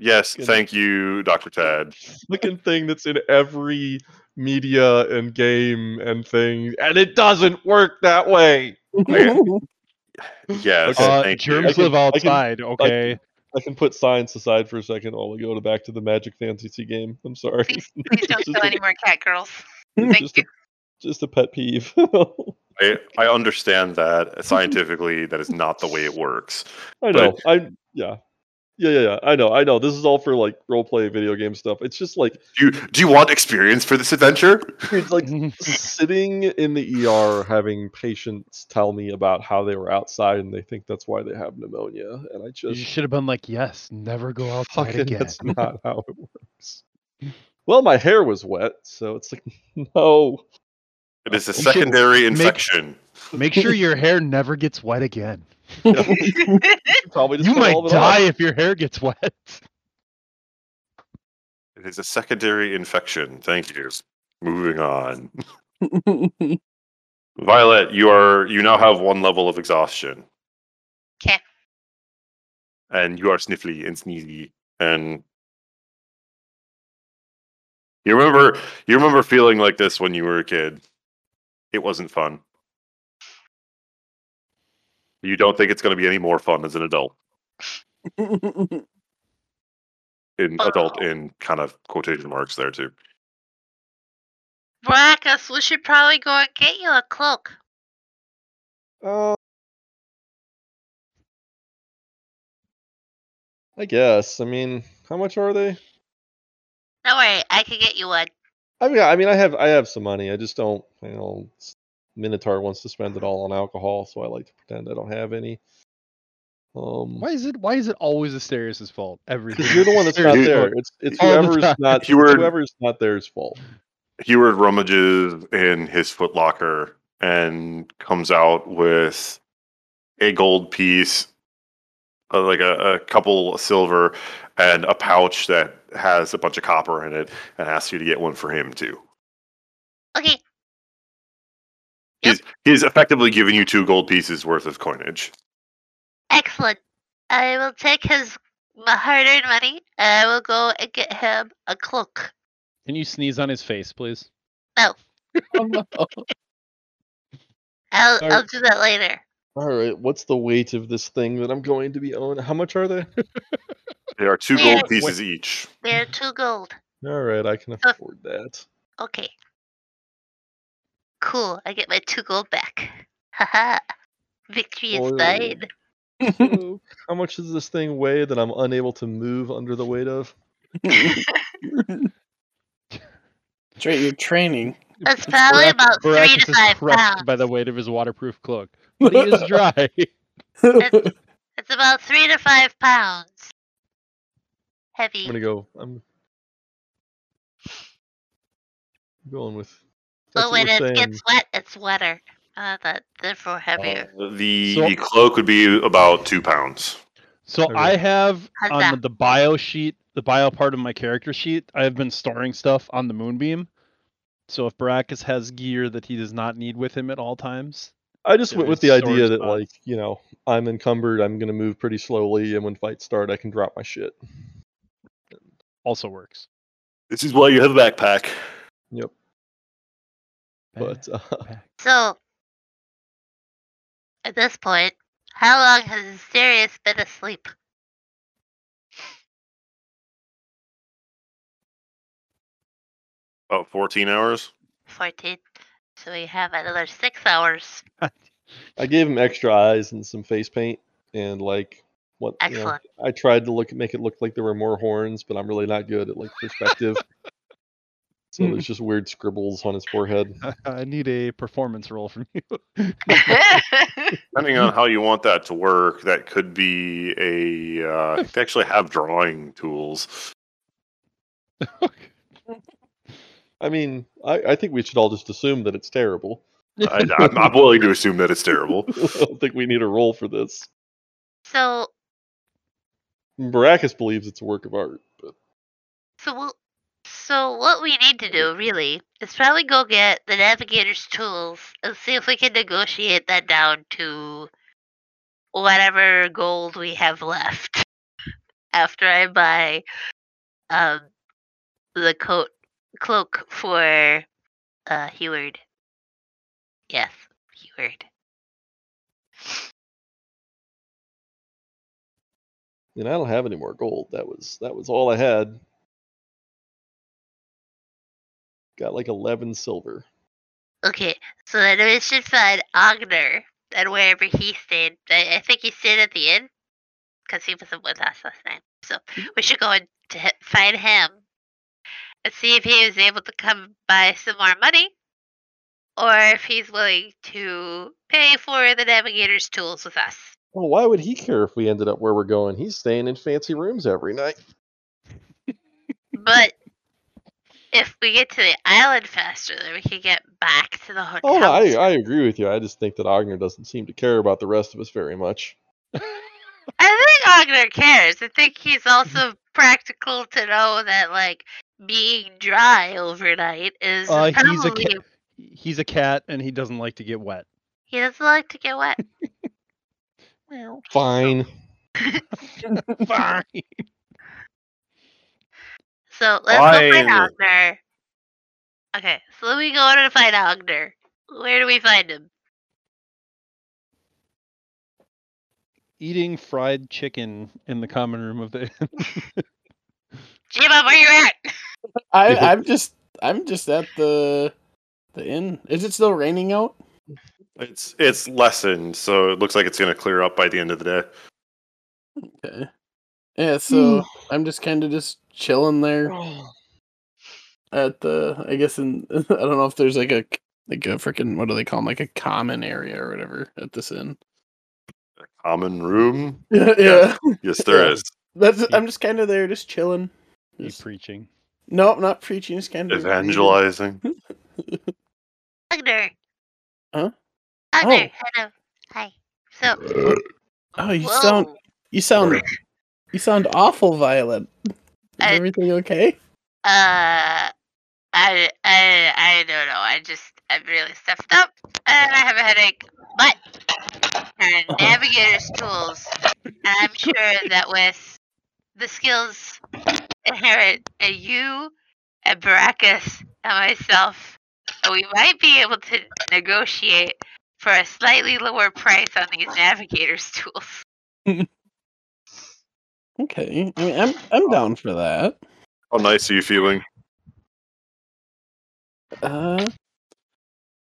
Yes, thank you, Dr. Tad. Fucking thing that's in every media and game and thing, and it doesn't work that way. Yes, Okay. Uh, thank germs you. can- live I can- outside, okay? I can put science aside for a second while we go to back to the Magic Fantasy game. I'm sorry. Please, please don't kill any more cat girls. Thank just you. A, just a pet peeve. I, I understand that scientifically that is not the way it works. I know. I yeah. Yeah, yeah, yeah. I know, I know. This is all for like role play video game stuff. It's just like Do you do you want experience for this adventure? it's like sitting in the ER having patients tell me about how they were outside and they think that's why they have pneumonia, and I just You should have been like, yes, never go outside fucking again. that's not how it works. Well, my hair was wet, so it's like no. It is a You should secondary make- infection. Make sure your hair never gets wet again. Probably just You cut might all die off. if your hair gets wet. It is a secondary infection. Thank you. Moving on. Violet, you are you now have one level of exhaustion. 'Kay. And you are sniffly and sneezy and you remember you remember feeling like this when you were a kid. It wasn't fun. You don't think it's going to be any more fun as an adult. In adult in kind of quotation marks there too. Brackus, we should probably go and get you a cloak. Uh, I guess. I mean, how much are they? Don't worry, I can get you one. I mean, I mean, I have, I have some money. I just don't, you know, s- Minotaur wants to spend it all on alcohol, so I like to pretend I don't have any. Um, Why is it? Why is it always Asterius' fault? Everything. you're the one that's not there. It's it's All the whoever's not it's You were- whoever's not there's fault. Heward rummages in his footlocker and comes out with a gold piece, uh, like a, a couple of silver, and a pouch that has a bunch of copper in it, and asks you to get one for him too. Okay, He's he's effectively giving you two gold pieces worth of coinage. excellent. I will take his hard-earned money and I will go and get him a cloak. Can you sneeze on his face, please? No, Oh, no. I'll Alright. I'll do that later. All right, what's the weight of this thing that I'm going to be owning? How much are they? They are two Yeah. gold pieces each. They're two gold. All right, I can afford that. Okay. Cool. I get my two gold back. Haha. Victory is Oh. mine. So, how much does this thing weigh that I'm unable to move under the weight of? That's right, you're training. That's probably about three Baracus to is five crushed pounds. by the weight of his waterproof cloak, but he is dry. It's, it's about three to five pounds. Heavy. I'm gonna go. I'm going with. But That's what when it saying. gets wet, it's wetter. Uh, that therefore heavier. Uh, the So- the cloak would be about two pounds. So Okay. I have How's on that? the bio sheet, the bio part of my character sheet, I have been storing stuff on the moonbeam. So if Baracus has gear that he does not need with him at all times, I just went with the idea that, spots. like, you know, I'm encumbered. I'm gonna move pretty slowly, and when fights start, I can drop my shit. also works. This is why you have a backpack. Yep. But uh, So, at this point, how long has Asterius been asleep? About fourteen hours. 14. So we have another six hours. I gave him extra eyes and some face paint, and like what you know, Excellent. I tried to look make it look like there were more horns, but I'm really not good at like perspective. so there's just weird scribbles on his forehead. I need a performance roll from you. Depending on how you want that to work, that could be a. Uh, they actually have drawing tools. I mean, I, I think we should all just assume that it's terrible. I, I'm, I'm willing to assume that it's terrible. I don't think we need a roll for this. so, Baracus believes it's a work of art, but so we'll, so what we need to do really is probably go get the navigator's tools and see if we can negotiate that down to whatever gold we have left after I buy um the coat cloak for uh Heward. Yes, Heward. and I don't have any more gold. That was that was all I had. Got like eleven silver. Okay, so then we should find Ogner and wherever he stayed. I, I think he stayed at the inn. because he wasn't with us last night. So mm-hmm. we should go and to find him and see if he is able to come by some more money, or if he's willing to pay for the navigator's tools with us. Well, why would he care if we ended up where we're going? He's staying in fancy rooms every night. But if we get to the island faster, then we can get back to the hotel. Oh, no, I, I agree with you. I just think that Ogner doesn't seem to care about the rest of us very much. I think Ogner cares. I think he's also practical to know that like being dry overnight is Uh, he's a probably cat. He's a cat, and he doesn't like to get wet. he doesn't like to get wet. Well, fine. Fine. So let's go find Ogner. Okay, so let me go on to find Ogner. Where do we find him? Eating fried chicken in the common room of the inn. Jima, where you at? I, I'm just I'm just at the the inn. Is it still raining out? It's it's lessened, so it looks like it's gonna clear up by the end of the day. Okay. Yeah, hmm. so I'm just kind of just chilling there oh. at the. I guess in I don't know if there's like a like a freaking what do they call 'em, like a common area or whatever at this inn. Common room? Yeah, yeah. Yes, there is. Yeah. is. That's I'm just kind of there, just chilling. You Just- preaching. no, I'm not preaching. Just kind of Evangelizing. Ogner. Huh? Ogner, oh. hello. Hi. So, Oh, you Whoa. sound you sound you sound awful, Violet. Is I- everything okay? Uh, I, I, I don't know. I just, I'm really stuffed up, and I have a headache. But are navigator's tools, and I'm sure that with the skills inherent in you and Baracus and myself, we might be able to negotiate for a slightly lower price on these navigator's tools. Okay. I mean, I'm I'm down for that. How nice are you feeling? Uh,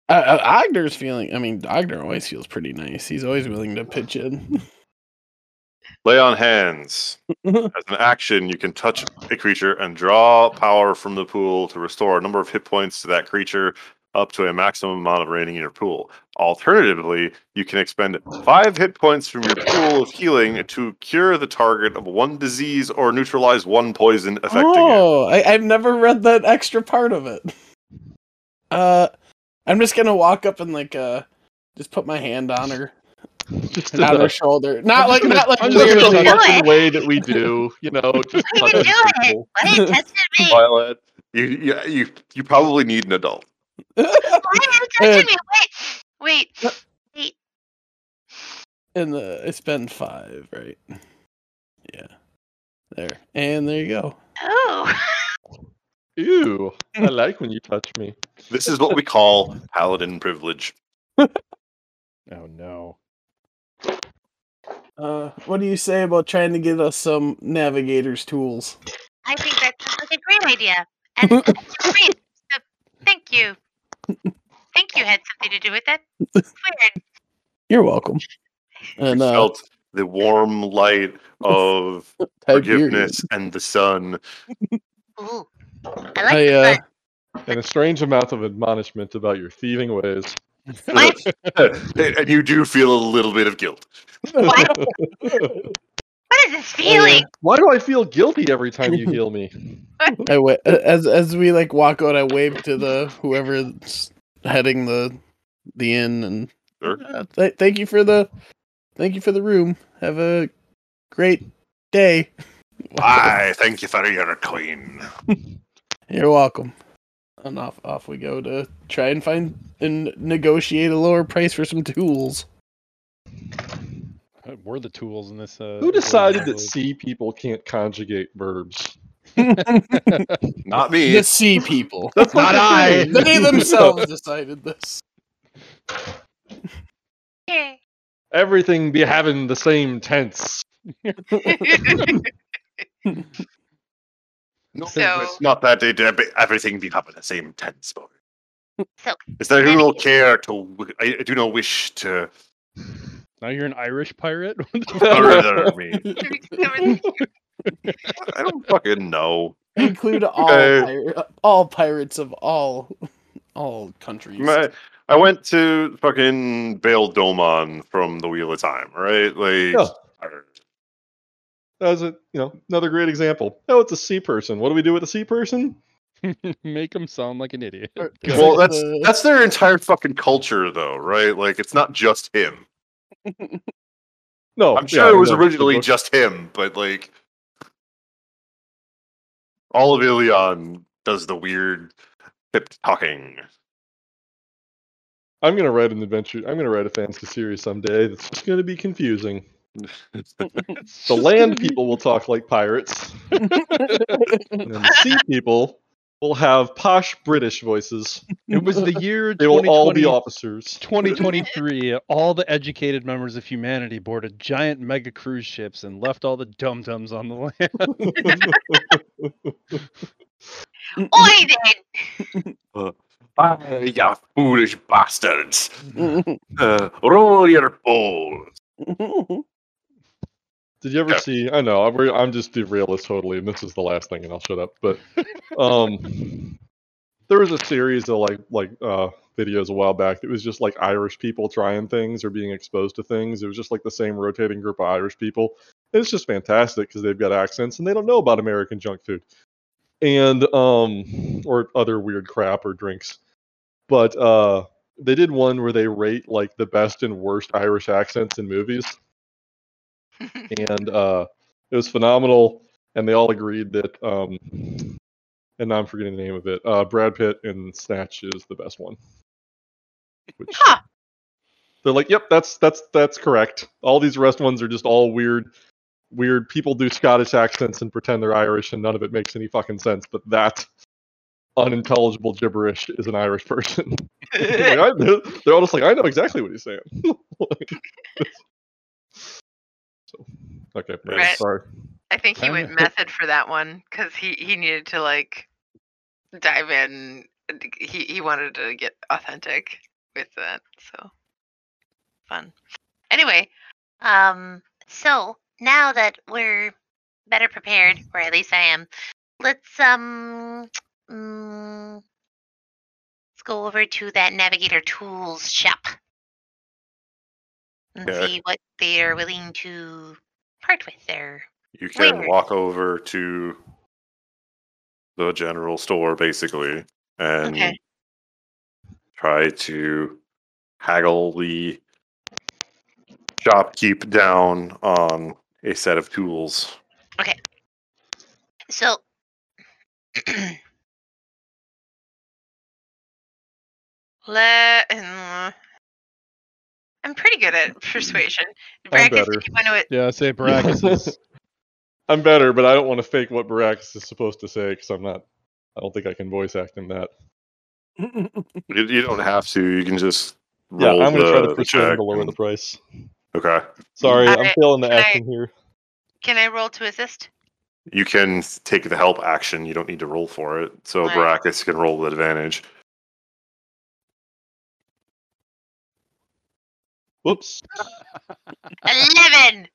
uh, uh, Ogner's feeling. I mean, Ogner always feels pretty nice. He's always willing to pitch in. Lay on hands. As an action, you can touch a creature and draw power from the pool to restore a number of hit points to that creature up to a maximum amount of remaining in your pool. Alternatively, you can expend five hit points from your pool of healing to cure the target of one disease or neutralize one poison affecting it. oh, I, I've never read that extra part of it. Uh, I'm just gonna walk up and like uh, just put my hand on her, Just on her shoulder. Not like not like I'm just in weirdly. the Do way that we do, you know. Just You can touching do it! people. Why are you testing me? Violet, you, you, you, you probably need an adult. Why are you touching me? Wait, wait. Wait. And uh, it's been five, right? Yeah. There and there you go. Oh. Ew, I like when you touch me. This is what we call paladin privilege. Oh no. Uh, what do you say about trying to get us some navigator's tools? I think that's like a great idea. And it's free. So thank you. Think you had something to do with that. It's weird. You're welcome. And uh, Felt the warm light of forgiveness and the sun. Ooh. I like I, the uh, sun. And a strange amount of admonishment about your thieving ways. And you do feel a little bit of guilt. What? What is this feeling? Why do I feel guilty every time you heal me? I wa- as as we like walk out, I wave to the whoever's heading the the inn, and Sure. uh, th- thank you for the thank you for the room. Have a great day. Why, thank you for your coin. You're welcome. And off off we go to try and find and negotiate a lower price for some tools. Uh, We're the tools in this. Uh, Who decided that world. sea people can't conjugate verbs? Not me. the sea people. Not I. They themselves decided this. Yeah. Everything be having the same tense. No, So- it's not that it, everything be up in the same tense, boy. So- Is that I do not care to, I do not wish to Now you're an Irish pirate. Other than me. Seven- I don't fucking know. Include all Okay. pir- uh, all pirates of all all countries. My, I went to fucking Bayle Domon from the Wheel of Time, right? Like, Yeah. That was a you know another great example. Oh, it's a sea person. What do we do with a sea person? Make him sound like an idiot. Well, that's that's their entire fucking culture, though, right? Like, it's not just him. No, I'm yeah, sure it was the- the originally just him, but like, all of Illian does the weird hip talking. I'm gonna write an adventure. I'm gonna write a fantasy series someday. That's just gonna be confusing. The land people will talk like pirates, and the sea people will have posh British voices. It was the year They will all be officers. 2023. All the educated members of humanity boarded giant mega cruise ships and left all the dum dums on the land. Oi then! Ah, you foolish bastards! Uh, roll your balls. Did you ever Yeah. see? I know I'm, re- I'm just derailist totally, and this is the last thing, and I'll shut up. But um, there was a series of like like uh, videos a while back. It was just like Irish people trying things or being exposed to things. It was just like the same rotating group of Irish people. And it's just fantastic because they've got accents and they don't know about American junk food and um or other weird crap or drinks. But uh, they did one where they rate like the best and worst Irish accents in movies and uh, it was phenomenal. And they all agreed that, um, and now I'm forgetting the name of it. Uh, Brad Pitt in Snatch is the best one. Which Huh. they're like, yep, that's that's that's correct. All these rest ones are just all weird, weird. People do Scottish accents and pretend they're Irish, and none of it makes any fucking sense. But that unintelligible gibberish is an Irish person. Like, I, they're, all just like, I know exactly what he's saying. Like, okay, Right. sorry. I think he went method for that one because he he needed to like dive in. He he wanted to get authentic with that. So fun. Anyway, um, so now that we're better prepared, or at least I am, let's um, mm, let's go over to that Navigator Tools shop and Okay. see what they are willing to part with there. You can walk over to the general store basically and Okay. try to haggle the shopkeep down on a set of tools. Okay. So. Let. Uh, I'm pretty good at persuasion. I'm Baracus, better. you want to yeah, say Baracus is. I'm better, but I don't want to fake what Baracus is supposed to say because I'm not. I don't think I can voice act him that. You, you don't have to. You can just Yeah, I'm going to try to the persuade him to lower the price. Okay. Sorry, I'm feeling the action I- here. Can I roll to assist? You can take the help action. You don't need to roll for it. So Right. Baracus can roll with advantage. Whoops. Eleven.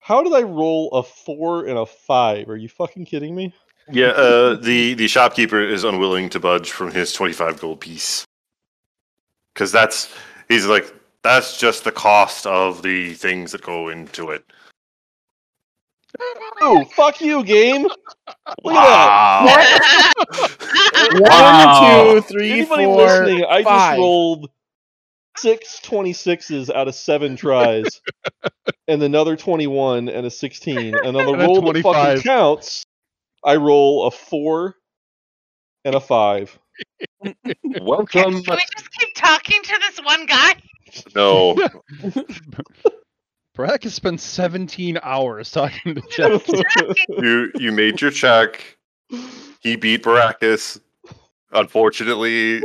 How did I roll a four and a five? Are you fucking kidding me? Yeah, uh, the the shopkeeper is unwilling to budge from his twenty five gold piece because that's he's like that's just the cost of the things that go into it. Oh, fuck you, game. Look at that. Wow. One, Wow. two, three, Anybody four, listening, I just rolled six 26s out of seven tries, and another 21 and a 16. And on the And roll that fucking counts, I roll a four and a five. Welcome. Can we just keep talking to this one guy? No, Baracus spent 17 hours talking to Jeff. you you made your check. He beat Baracus. Unfortunately,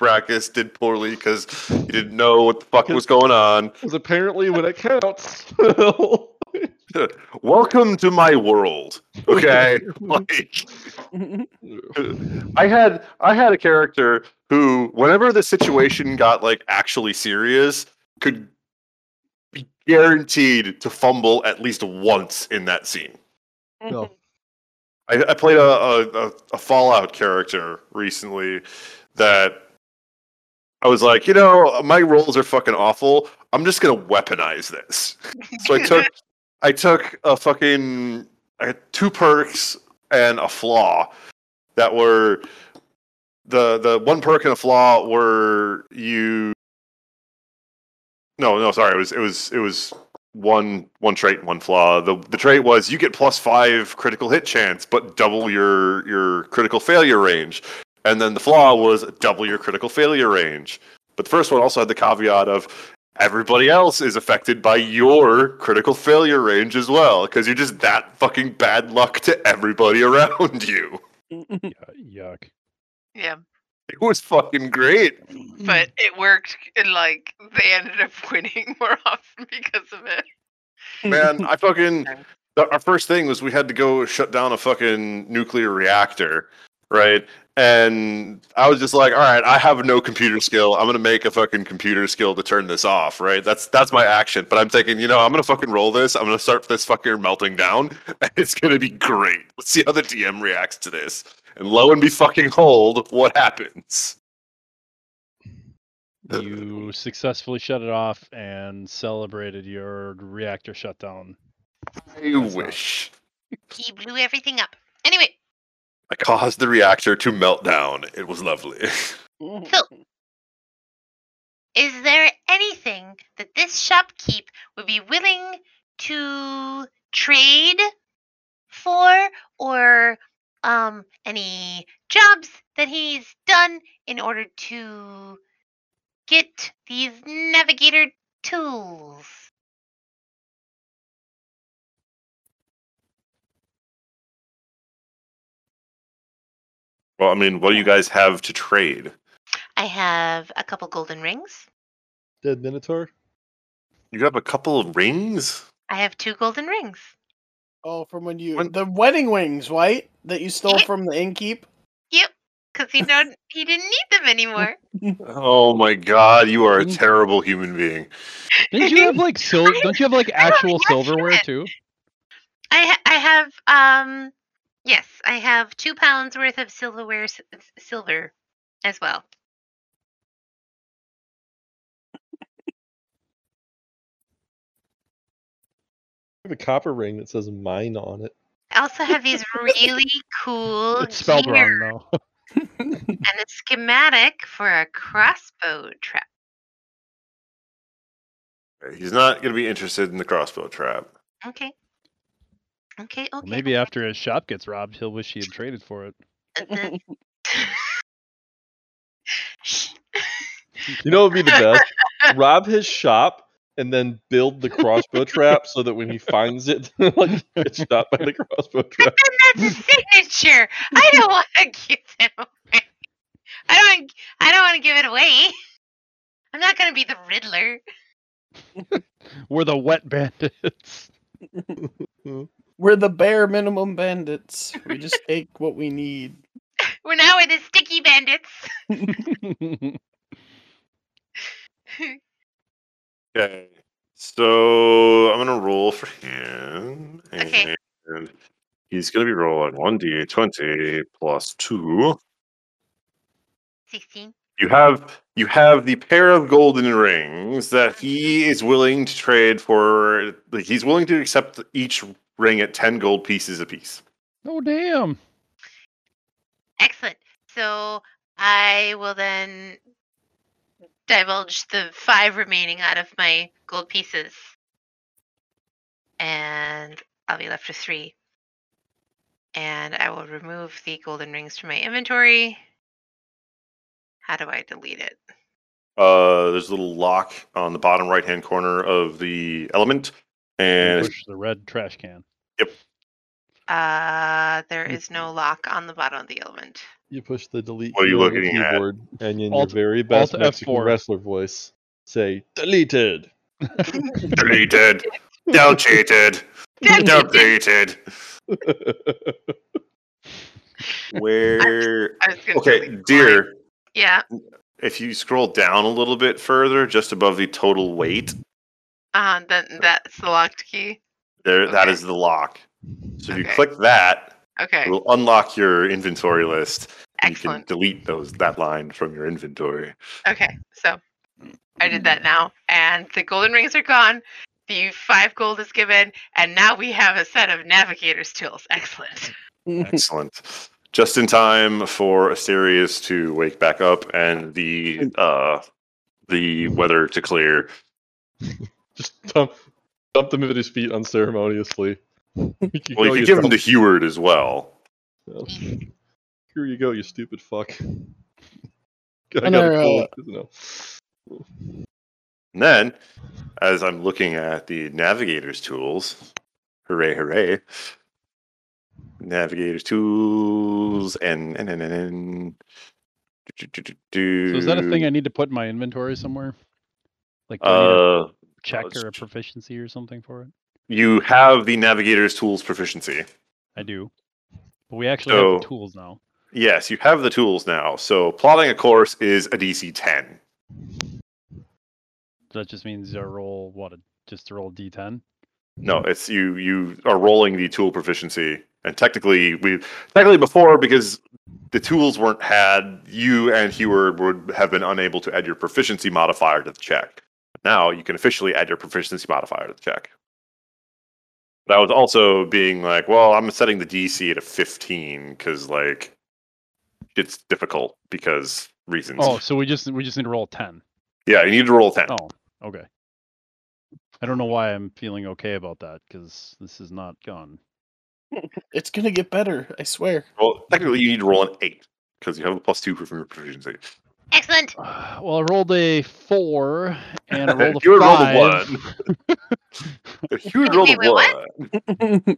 Baracus did poorly because he didn't know what the fuck was going on. Because apparently, when it counts, Welcome to my world. Okay, like I had I had a character who, whenever the situation got like actually serious, could be guaranteed to fumble at least once in that scene. No. I, I played a, a, a, Fallout character recently that I was like, you know, my rolls are fucking awful. I'm just gonna weaponize this. So I took I took a fucking I had two perks and a flaw that were the the one perk and a flaw were you no no sorry it was it was it was one one trait and one flaw. The the trait was you get plus five critical hit chance but double your your critical failure range. And then the flaw was double your critical failure range. But the first one also had the caveat of everybody else is affected by your critical failure range as well because you're just that fucking bad luck to everybody around you. Yeah, yuck. Yeah, it was fucking great. But it worked. And like they ended up winning more often because of it. man i fucking our first thing was we had to go shut down a fucking nuclear reactor right? And i was just like all right i have no computer skill. I'm gonna make a fucking computer skill to turn this off right? That's that's my action. But i'm thinking you know i'm gonna fucking roll this. I'm gonna start this fucking melting down and it's gonna be great. Let's see how the dm reacts to this and lo and be fucking hold what happens? You successfully shut it off and celebrated your reactor shutdown. i not- wish. He blew everything up. Anyway, i caused the reactor to melt down. It was lovely. So is there anything that this shopkeep would be willing to trade for or um any jobs that he's done in order to get these navigator tools? well i mean what do you guys have to trade I have a couple golden rings. Dead Minotaur? You have a couple of rings? I have two golden rings. Oh, from when you When- the wedding wings, right? That you stole Yeah. from the innkeep. Yep, because he don't he didn't need them anymore. Oh my god, you are a terrible human being. Didn't you have like sil- Don't you have like actual have silverware shit. too? I ha- I have um yes, I have two pounds worth of silverware s- s- silver as well. Have a copper ring that says mine on it. I also have these really cool It's spelled gear wrong though. and a schematic for a crossbow trap. He's not going to be interested in the crossbow trap. Okay. Okay, okay. Well, maybe after his shop gets robbed, he'll wish he had traded for it. You know what would be the best? Rob his shop and then build the crossbow trap so that when he finds it, like he gets shot by the crossbow trap. Then that's a signature. I don't want to give it away. I don't. I don't want to give it away. I'm not gonna be the Riddler. We're the wet bandits. We're the bare minimum bandits. We just take what we need. We're now we're the sticky bandits. Okay. So I'm going to roll for him. Okay. And he's going to be rolling 1d20 plus 2. Sixteen. You have you have the pair of golden rings that he mm-hmm. is willing to trade for like he's willing to accept each ring at 10 gold pieces apiece. oh damn! Excellent. So I will then divulge the five remaining out of my gold pieces. And I'll be left with three. And I will remove the golden rings from my inventory. How do I delete it? Uh, there's a little lock on the bottom right hand corner of the element, and push the red trash can. Uh, there Mm. no lock on the bottom of the element. You push the delete What are you key on the looking at? keyboard, and in Alt- your very best Alt Mexican F4. wrestler voice, say deleted. deleted. Don't cheated. Damn Don't cheated. cheated. Where? I was gonna Okay, delete mine. dear. Yeah. If you scroll down a little bit further, just above the total weight, Uh, then that's the locked key. there that Okay. is the lock. So if you click that, Okay. it will unlock your inventory list. and You can delete those that line from your inventory. Okay. So I did that now, and the golden rings are gone. The five gold is given, and now we have a set of navigator's tools. Excellent. Excellent. Just in time for Asterius to wake back up and the uh the weather to clear. Just dump, dump them at his feet unceremoniously. You can Well, go, you could give him dumb- to Heward as well. Yeah. Here you go, you stupid fuck. I And got our, a uh, you. And then, as I'm looking at the navigator's tools, hooray, hooray! Navigator's tools and and and and. and do, do, do, do, So is that a thing. I need to put in my inventory somewhere? Like, do I need a Uh, check it's or a proficiency or something for it? You have the navigator's tools proficiency. I do. But we actually have the tools now. Yes, you have the tools now. So plotting a course is a DC 10. That just means I roll what? A, just to roll D10. No, it's you. You are rolling the tool proficiency, and technically, we technically before because the tools weren't had, you and Heward would have been unable to add your proficiency modifier to the check. Now you can officially add your proficiency modifier to the check. But I was also being like, well, I'm setting the DC at a 15 because like it's difficult because reasons. Oh, so we just we just need to roll a 10. yeah, you need to roll a 10. Oh, okay. I don't know why I'm feeling okay about that because this is not gone. it's gonna get better, I swear. Well, technically, you need to roll an eight because you have a plus two from your proficiency. Excellent. Well, I rolled a four and I rolled a You would roll the five. You would roll Wait, the wait, what? one.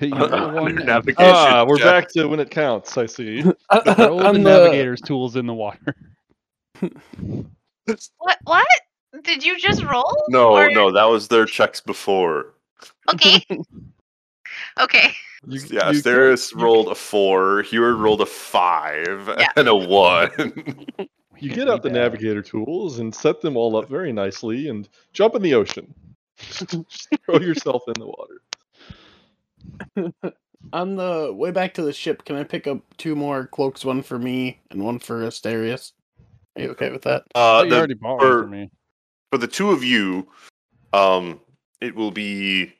You On roll your one navigation Ah, we're check. back to when it counts. I see. I rolled the On the- navigator's tools in the water. What? What? Did you just roll? No, Or- no, that was their checks before. Okay. Okay. You, Yeah, you- Asterius you- rolled a four, Heward rolled a five, Yeah. and a one. You get out the navigator tools and set them all up very nicely and jump in the ocean. Just throw yourself in the water. On the way back to the ship, can I pick up two more cloaks, one for me and one for Asterius? Are you okay with that? Uh, Oh, you the- already bought for- one for me. for the two of you, um, it will be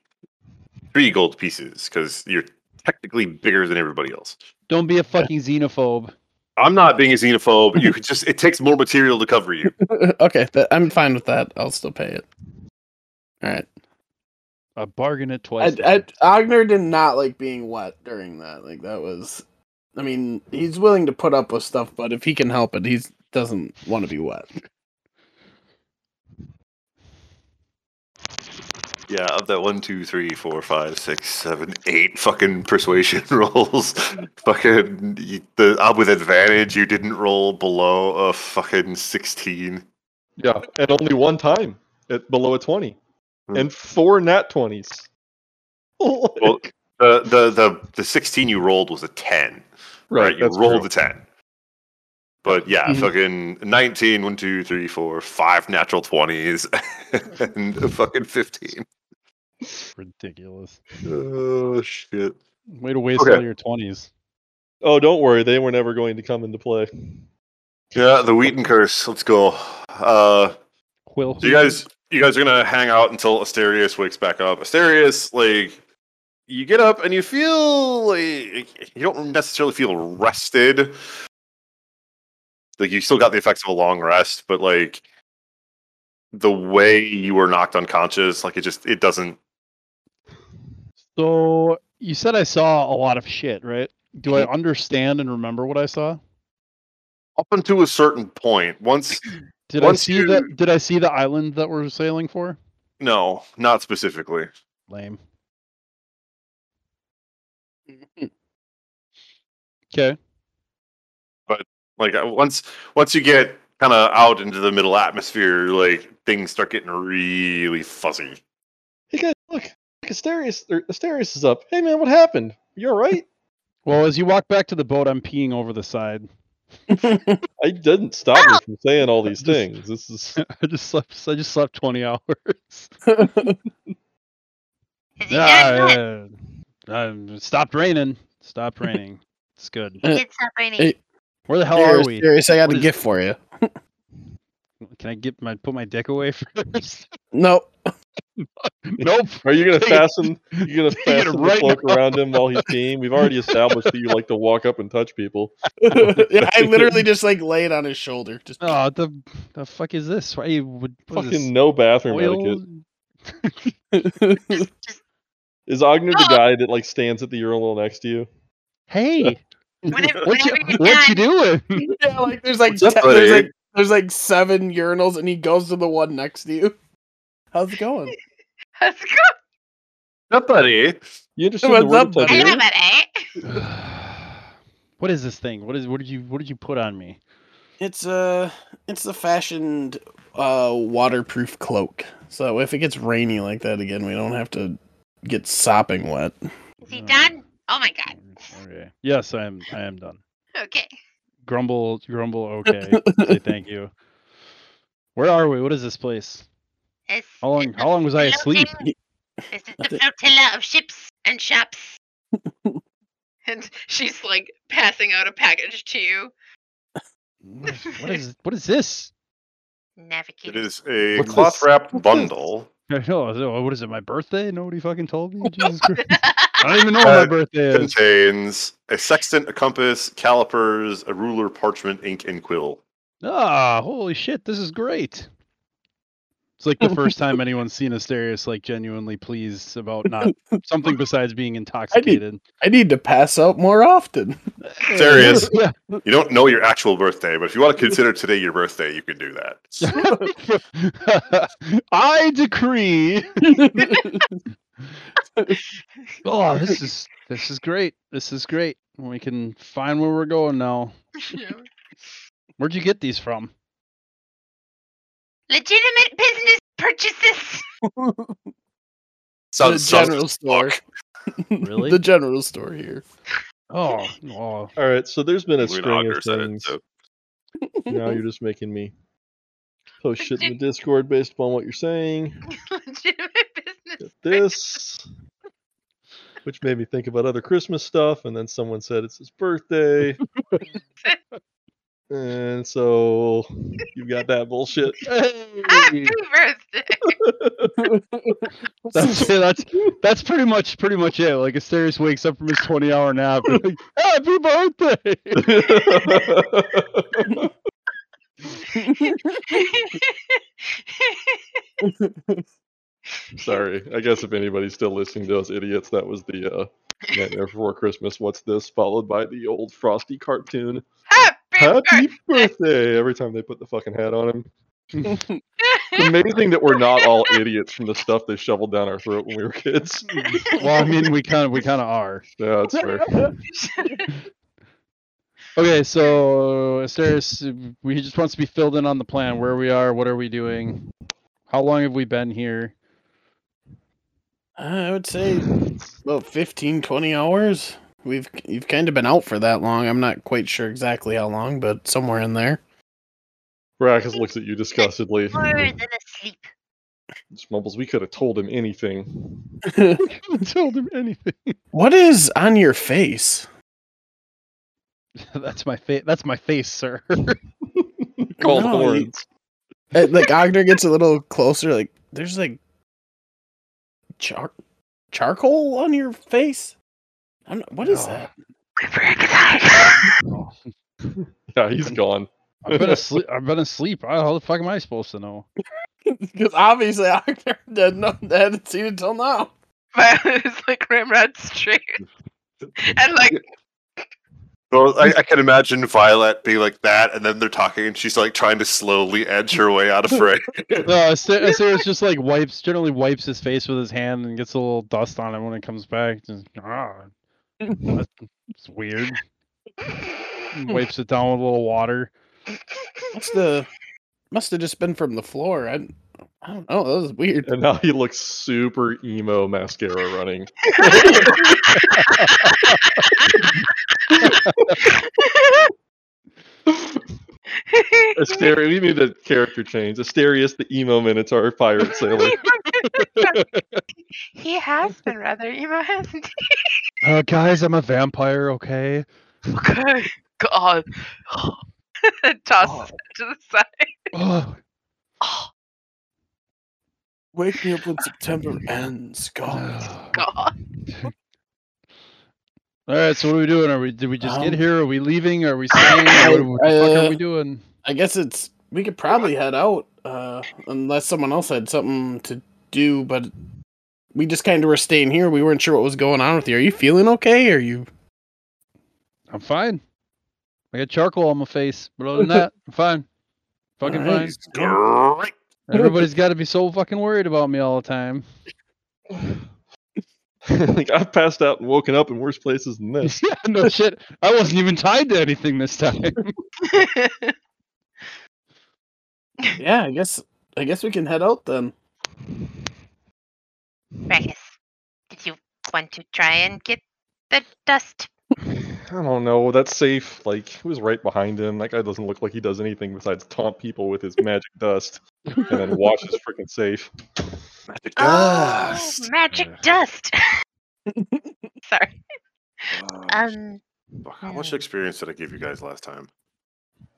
three gold pieces because you're technically bigger than everybody else. Don't be a fucking xenophobe. I'm not being a xenophobe. You could just it takes more material to cover you. okay, that, I'm fine with that. I'll still pay it. All right. I bargain it twice. I, Ogner did not like being wet during that. Like that was, I mean, he's willing to put up with stuff, but if he can help it, he doesn't want to be wet. Yeah, of that one, two, three, four, five, six, seven, eight fucking persuasion rolls, fucking the uh, with advantage, you didn't roll below a fucking sixteen. Yeah, and only one time at below a 20. Hmm. And four nat 20s. Well, the the the the sixteen you rolled was a ten. Right, you rolled true. a ten. But yeah, Mhm. fucking 19, 1, 2, 3, 4, 5 natural 20s, and fucking 15. Ridiculous. Oh, shit. Way to waste Okay. all your twenties. Oh, don't worry, they were never going to come into play. Yeah, the Wheaton curse. Let's go. Uh, Quill. so you guys, you guys are gonna hang out until Asterius wakes back up. Asterius, like, you get up and you feel like you don't necessarily feel rested. Like you still got the effects of a long rest, but like the way you were knocked unconscious, like it just it doesn't. So you said I saw a lot of shit, right? Do Mm-hmm. I understand and remember what I saw? Up until a certain point, once Did I see you- that? Did I see the island that we're sailing for? no, not specifically. Lame. Okay. Like uh, once once you get kind of out into the middle atmosphere like things start getting really fuzzy Asterius, or Asterius is up. Hey man, what happened? You all right? Well, as you walk back to the boat, I'm peeing over the side. I didn't stop you from saying all these Just- things. This is I just slept. I just slept 20 hours. Is he done yet? Yeah, uh, it stopped raining. Stopped raining. It's good. It's not raining. Hey. Where the hell are we? serious, I got What a is- gift for you. Can I get my put my dick away first? Nope. nope. Are you gonna fasten? You gonna Take it fasten right cloak now. around him while he's peeing? We've already established that you like to walk up and touch people. yeah, I literally just like lay it on his shoulder. Just Oh, the the fuck is this? Why you would Fucking no bathroom oil? etiquette. Just, just Is Ogner the Oh. guy that like stands at the urinal next to you? Hey, whenever, what you whenever you're what you doing? yeah, like there's like, te- there's like there's like seven urinals, and he goes to the one next to you. How's it going? Let's go. Yeah, buddy. You understand the What's word up, buddy? touch I love eh? what is this thing? What is what did you what did you put on me? It's a it's a fashioned uh waterproof cloak. So if it gets rainy like that again, we don't have to get sopping wet. is he done? Oh my god. Okay. Yes, I am. I am done. Okay. Grumble, grumble. Okay. Say thank you. Where are we? What is this place? It's, How long? How long was I asleep? floating- This is the That's flotilla of ships and shops. And she's like passing out a package to you. What is, what is what is this? It It is a What's cloth this? wrapped bundle. I know, What is it? My birthday? Nobody fucking told me. Jesus Christ! I don't even know when my Uh, birthday is. Contains a sextant, a compass, calipers, a ruler, parchment, ink, and quill. Ah, holy shit! This is great. It's like the first time anyone's seen Asterius like genuinely pleased about not something besides being intoxicated. I need to pass out more often. Serious. Yeah. You don't know your actual birthday, but if you want to consider today your birthday, you can do that. I decree. Oh, this is this is great. This is great. We can find where we're going now. Where'd you get these from? Legitimate business purchases. so the general store. Really? the general store here. Oh, oh. All right, so there's been a string of said it, things. so- Now you're just making me post shit in the Discord based upon what you're saying. Legitimate business. Get this, which made me think about other Christmas stuff, and then someone said it's his birthday, and so you've got that bullshit. Happy birthday. That's that's that's pretty much pretty much it. Like Asterius wakes up from his twenty hour nap. and like, Happy birthday! Sorry, I guess if anybody's still listening to us idiots, that was the uh, Nightmare Before Christmas. What's this? Followed by the old Frosty cartoon. Happy, Happy birthday. birthday! Every time they put the fucking hat on him. It's amazing that we're not all idiots from the stuff they shoveled down our throat when we were kids. well, I mean, we kind of we kind of are. Yeah, that's fair. Okay, so Asterius, we just wants to be filled in on the plan. Where we are, what are we doing? How long have we been here? I would say about 15, 20 hours. We've you've kind of been out for that long. I'm not quite sure exactly how long, but somewhere in there. Baracus looks at you disgustedly. More than asleep. Just mumbles, we could have told him anything. told him anything. what is on your face? that's my face. That's my face, sir. Called No, horns. Uh, like Ogner gets a little closer. Like there's like char- charcoal on your face. I'm not, what is Oh. that? Yeah, he's gone. I've been asleep. I've been asleep. How how the fuck am I supposed to know? Because obviously I didn't know, hadn't seen it till now. Violet is like Ramrod straight. And like Well, I, I can imagine Violet being like that, and then they're talking, and she's like trying to slowly edge her way out of frame. No, Asterius just like wipes, generally wipes his face with his hand and gets a little dust on it when it comes back. Just, ah, that's it's weird. Wipes it down with a little water. Must have must have just been from the floor. I I don't know. That was weird. And now he looks super emo mascara running. Asterius, we need a character change. Asterius, the emo Minotaur pirate sailor. he has been rather emo, hasn't Uh, guys, I'm a vampire. Okay. he? Okay. God. Toss it to the side. Oh, Wake me up when September ends. God. God. All right. So what are we doing? Are we? Did we just get Um, here? Are we leaving? Are we staying? What, what the fuck uh, are we doing? I guess it's we could probably head out, uh, unless someone else had something to do. But we just kind of were staying here. We weren't sure what was going on with you. Are you feeling okay? Are you? I'm fine. I got charcoal on my face, but other than that, I'm fine. Fucking fine. Everybody's got to be so fucking worried about me all the time. like I've passed out and woken up in worse places than this. yeah, no shit. I wasn't even tied to anything this time. Yeah, I guess. I guess we can head out then. Ragus, did you want to try and get the dust? I don't know. That's safe. Like he was right behind him. That guy doesn't look like he does anything besides taunt people with his magic dust, and then watch his freaking safe. Magic Oh, dust. magic Yeah. dust. Sorry. Uh, Um, fuck, how much experience did I give you guys last time?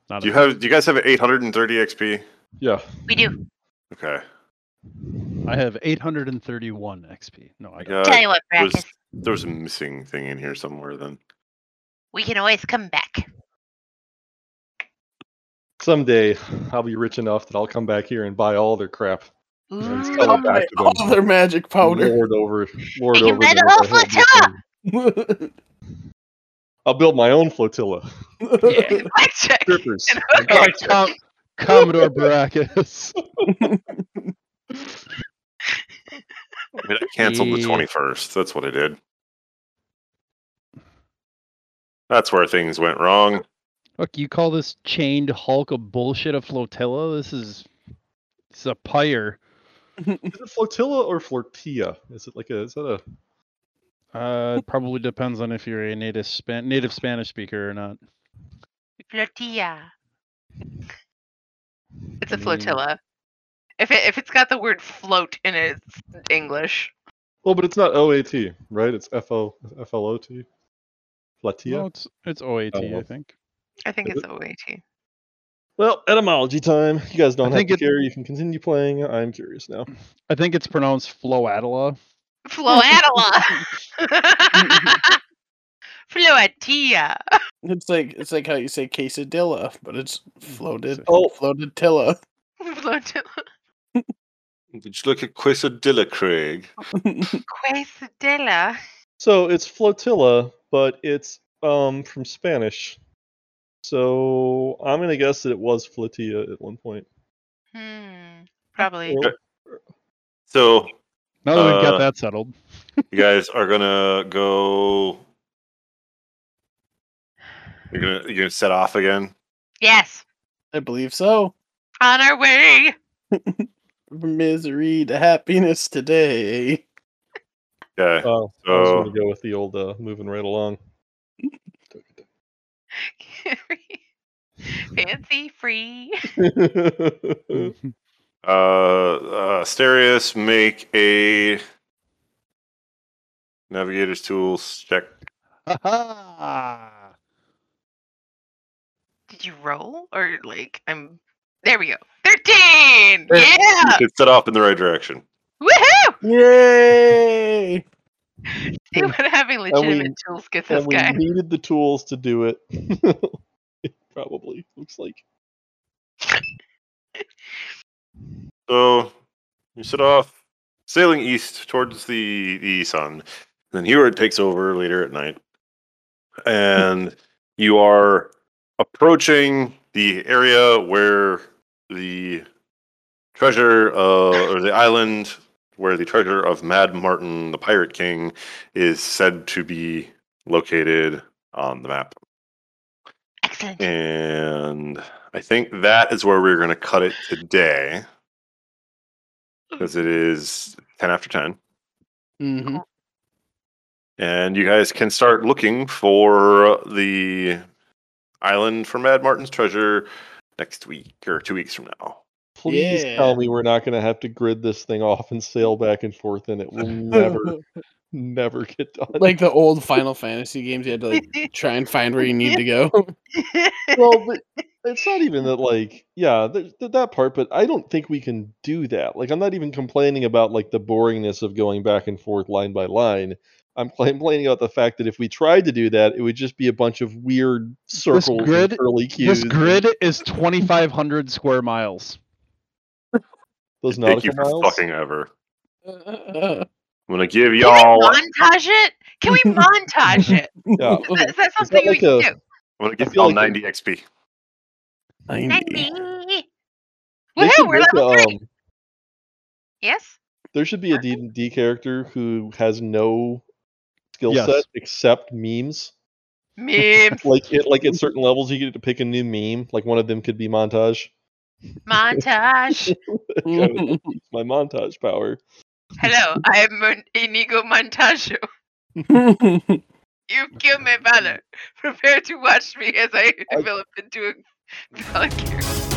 Not Do you a- have? Do you guys have 830 XP? Yeah. we do. Okay. I have 831 XP. No, I I don't. got, Tell you what, there was, Ragus, there was a missing thing in here somewhere. Then we can always come back. Someday I'll be rich enough that I'll come back here and buy all their crap. And Ooh. Mm. sell it back to All their magic powder. Lord over, lord You can over buy the whole a whole flotilla! I'll build my own flotilla. Blackjack. Strippers. and. Com- Commodore Baracus. I mean, I canceled the 21st. That's what I did. That's where things went wrong. Look, you call this chained hulk a bullshit a flotilla? This is it's a pyre. Is it flotilla or flotilla? Is it like a? Is that a? Uh, it probably depends on if you're a native Span- native Spanish speaker or not. Flotilla. It's a flotilla. If it if it's got the word float in it, it's English. Well, but it's not O A T, right? It's F O F L O T. Flotilla. No, it's it's OAT, Oh, I well. think. I think Is it's OAT. Well, etymology time. You guys don't I have to it- care. You can continue playing. I'm curious now. I think it's pronounced Floatilla. Floatilla. Floatilla. It's like it's like how you say quesadilla, but it's floated. Oh. floatedilla. Flotilla. Did you look at Quesadilla, Craig? Quesadilla. So it's flotilla, but it's um from Spanish. So I'm gonna guess that it was flotilla at one point. Hmm. Probably. Or- So Now that we've Uh, got that settled. you guys are gonna go. You're gonna you're gonna set off again. Yes. I believe so. On our way. Misery to happiness today. Okay. Uh, I was So- gonna go with the old uh, moving right along. Fancy free. Uh, uh, Asterius, make a navigator's tools check. Did you roll or like I'm? There we go. Thirteen. Yeah. set off in the right direction. Woohoo! Yay! See what having we- legitimate tools get this and we guy. needed the tools to do it. Probably looks like. So you set off, sailing east towards the the sun. Then Heward takes over later at night, and you are approaching the area where the treasure uh, or the island where the treasure of Mad Martin, the Pirate King, is said to be located on the map. Excellent. And I think that is where we're going to cut it today. because it is ten after ten, Mm-hmm. and you guys can start looking for the island for Mad Martin's treasure next week or two weeks from now. Please Yeah. tell me we're not going to have to grid this thing off and sail back and forth, and it will never, never get done. like the old Final Fantasy games, you had to like try and find where you need to go. well, but it's not even that. Like, yeah, th- th- that part. But I don't think we can do that. Like, I'm not even complaining about like the boringness of going back and forth line by line. I'm complaining about the fact that if we tried to do that, it would just be a bunch of weird circles grid- and curly cues. This grid is 2,500 square miles. Those Thank you for miles. fucking ever. I'm gonna give y'all. we montage it? Can we montage it? Yeah. Is that, is that that something we like can a- do? I'm gonna give y'all like 90 XP. 90. Ninety. Woohoo, we're make level a, three. um, Yes. there should be a D&D character who has no skill Yes. set except memes. Memes. Like it, like at certain levels, you get to pick a new meme. Like one of them could be montage. Montage. Kind of use my montage power. Hello, I am Mon- Inigo Montaggio. You've killed my father. Prepare to watch me as I develop into a Valkyrie.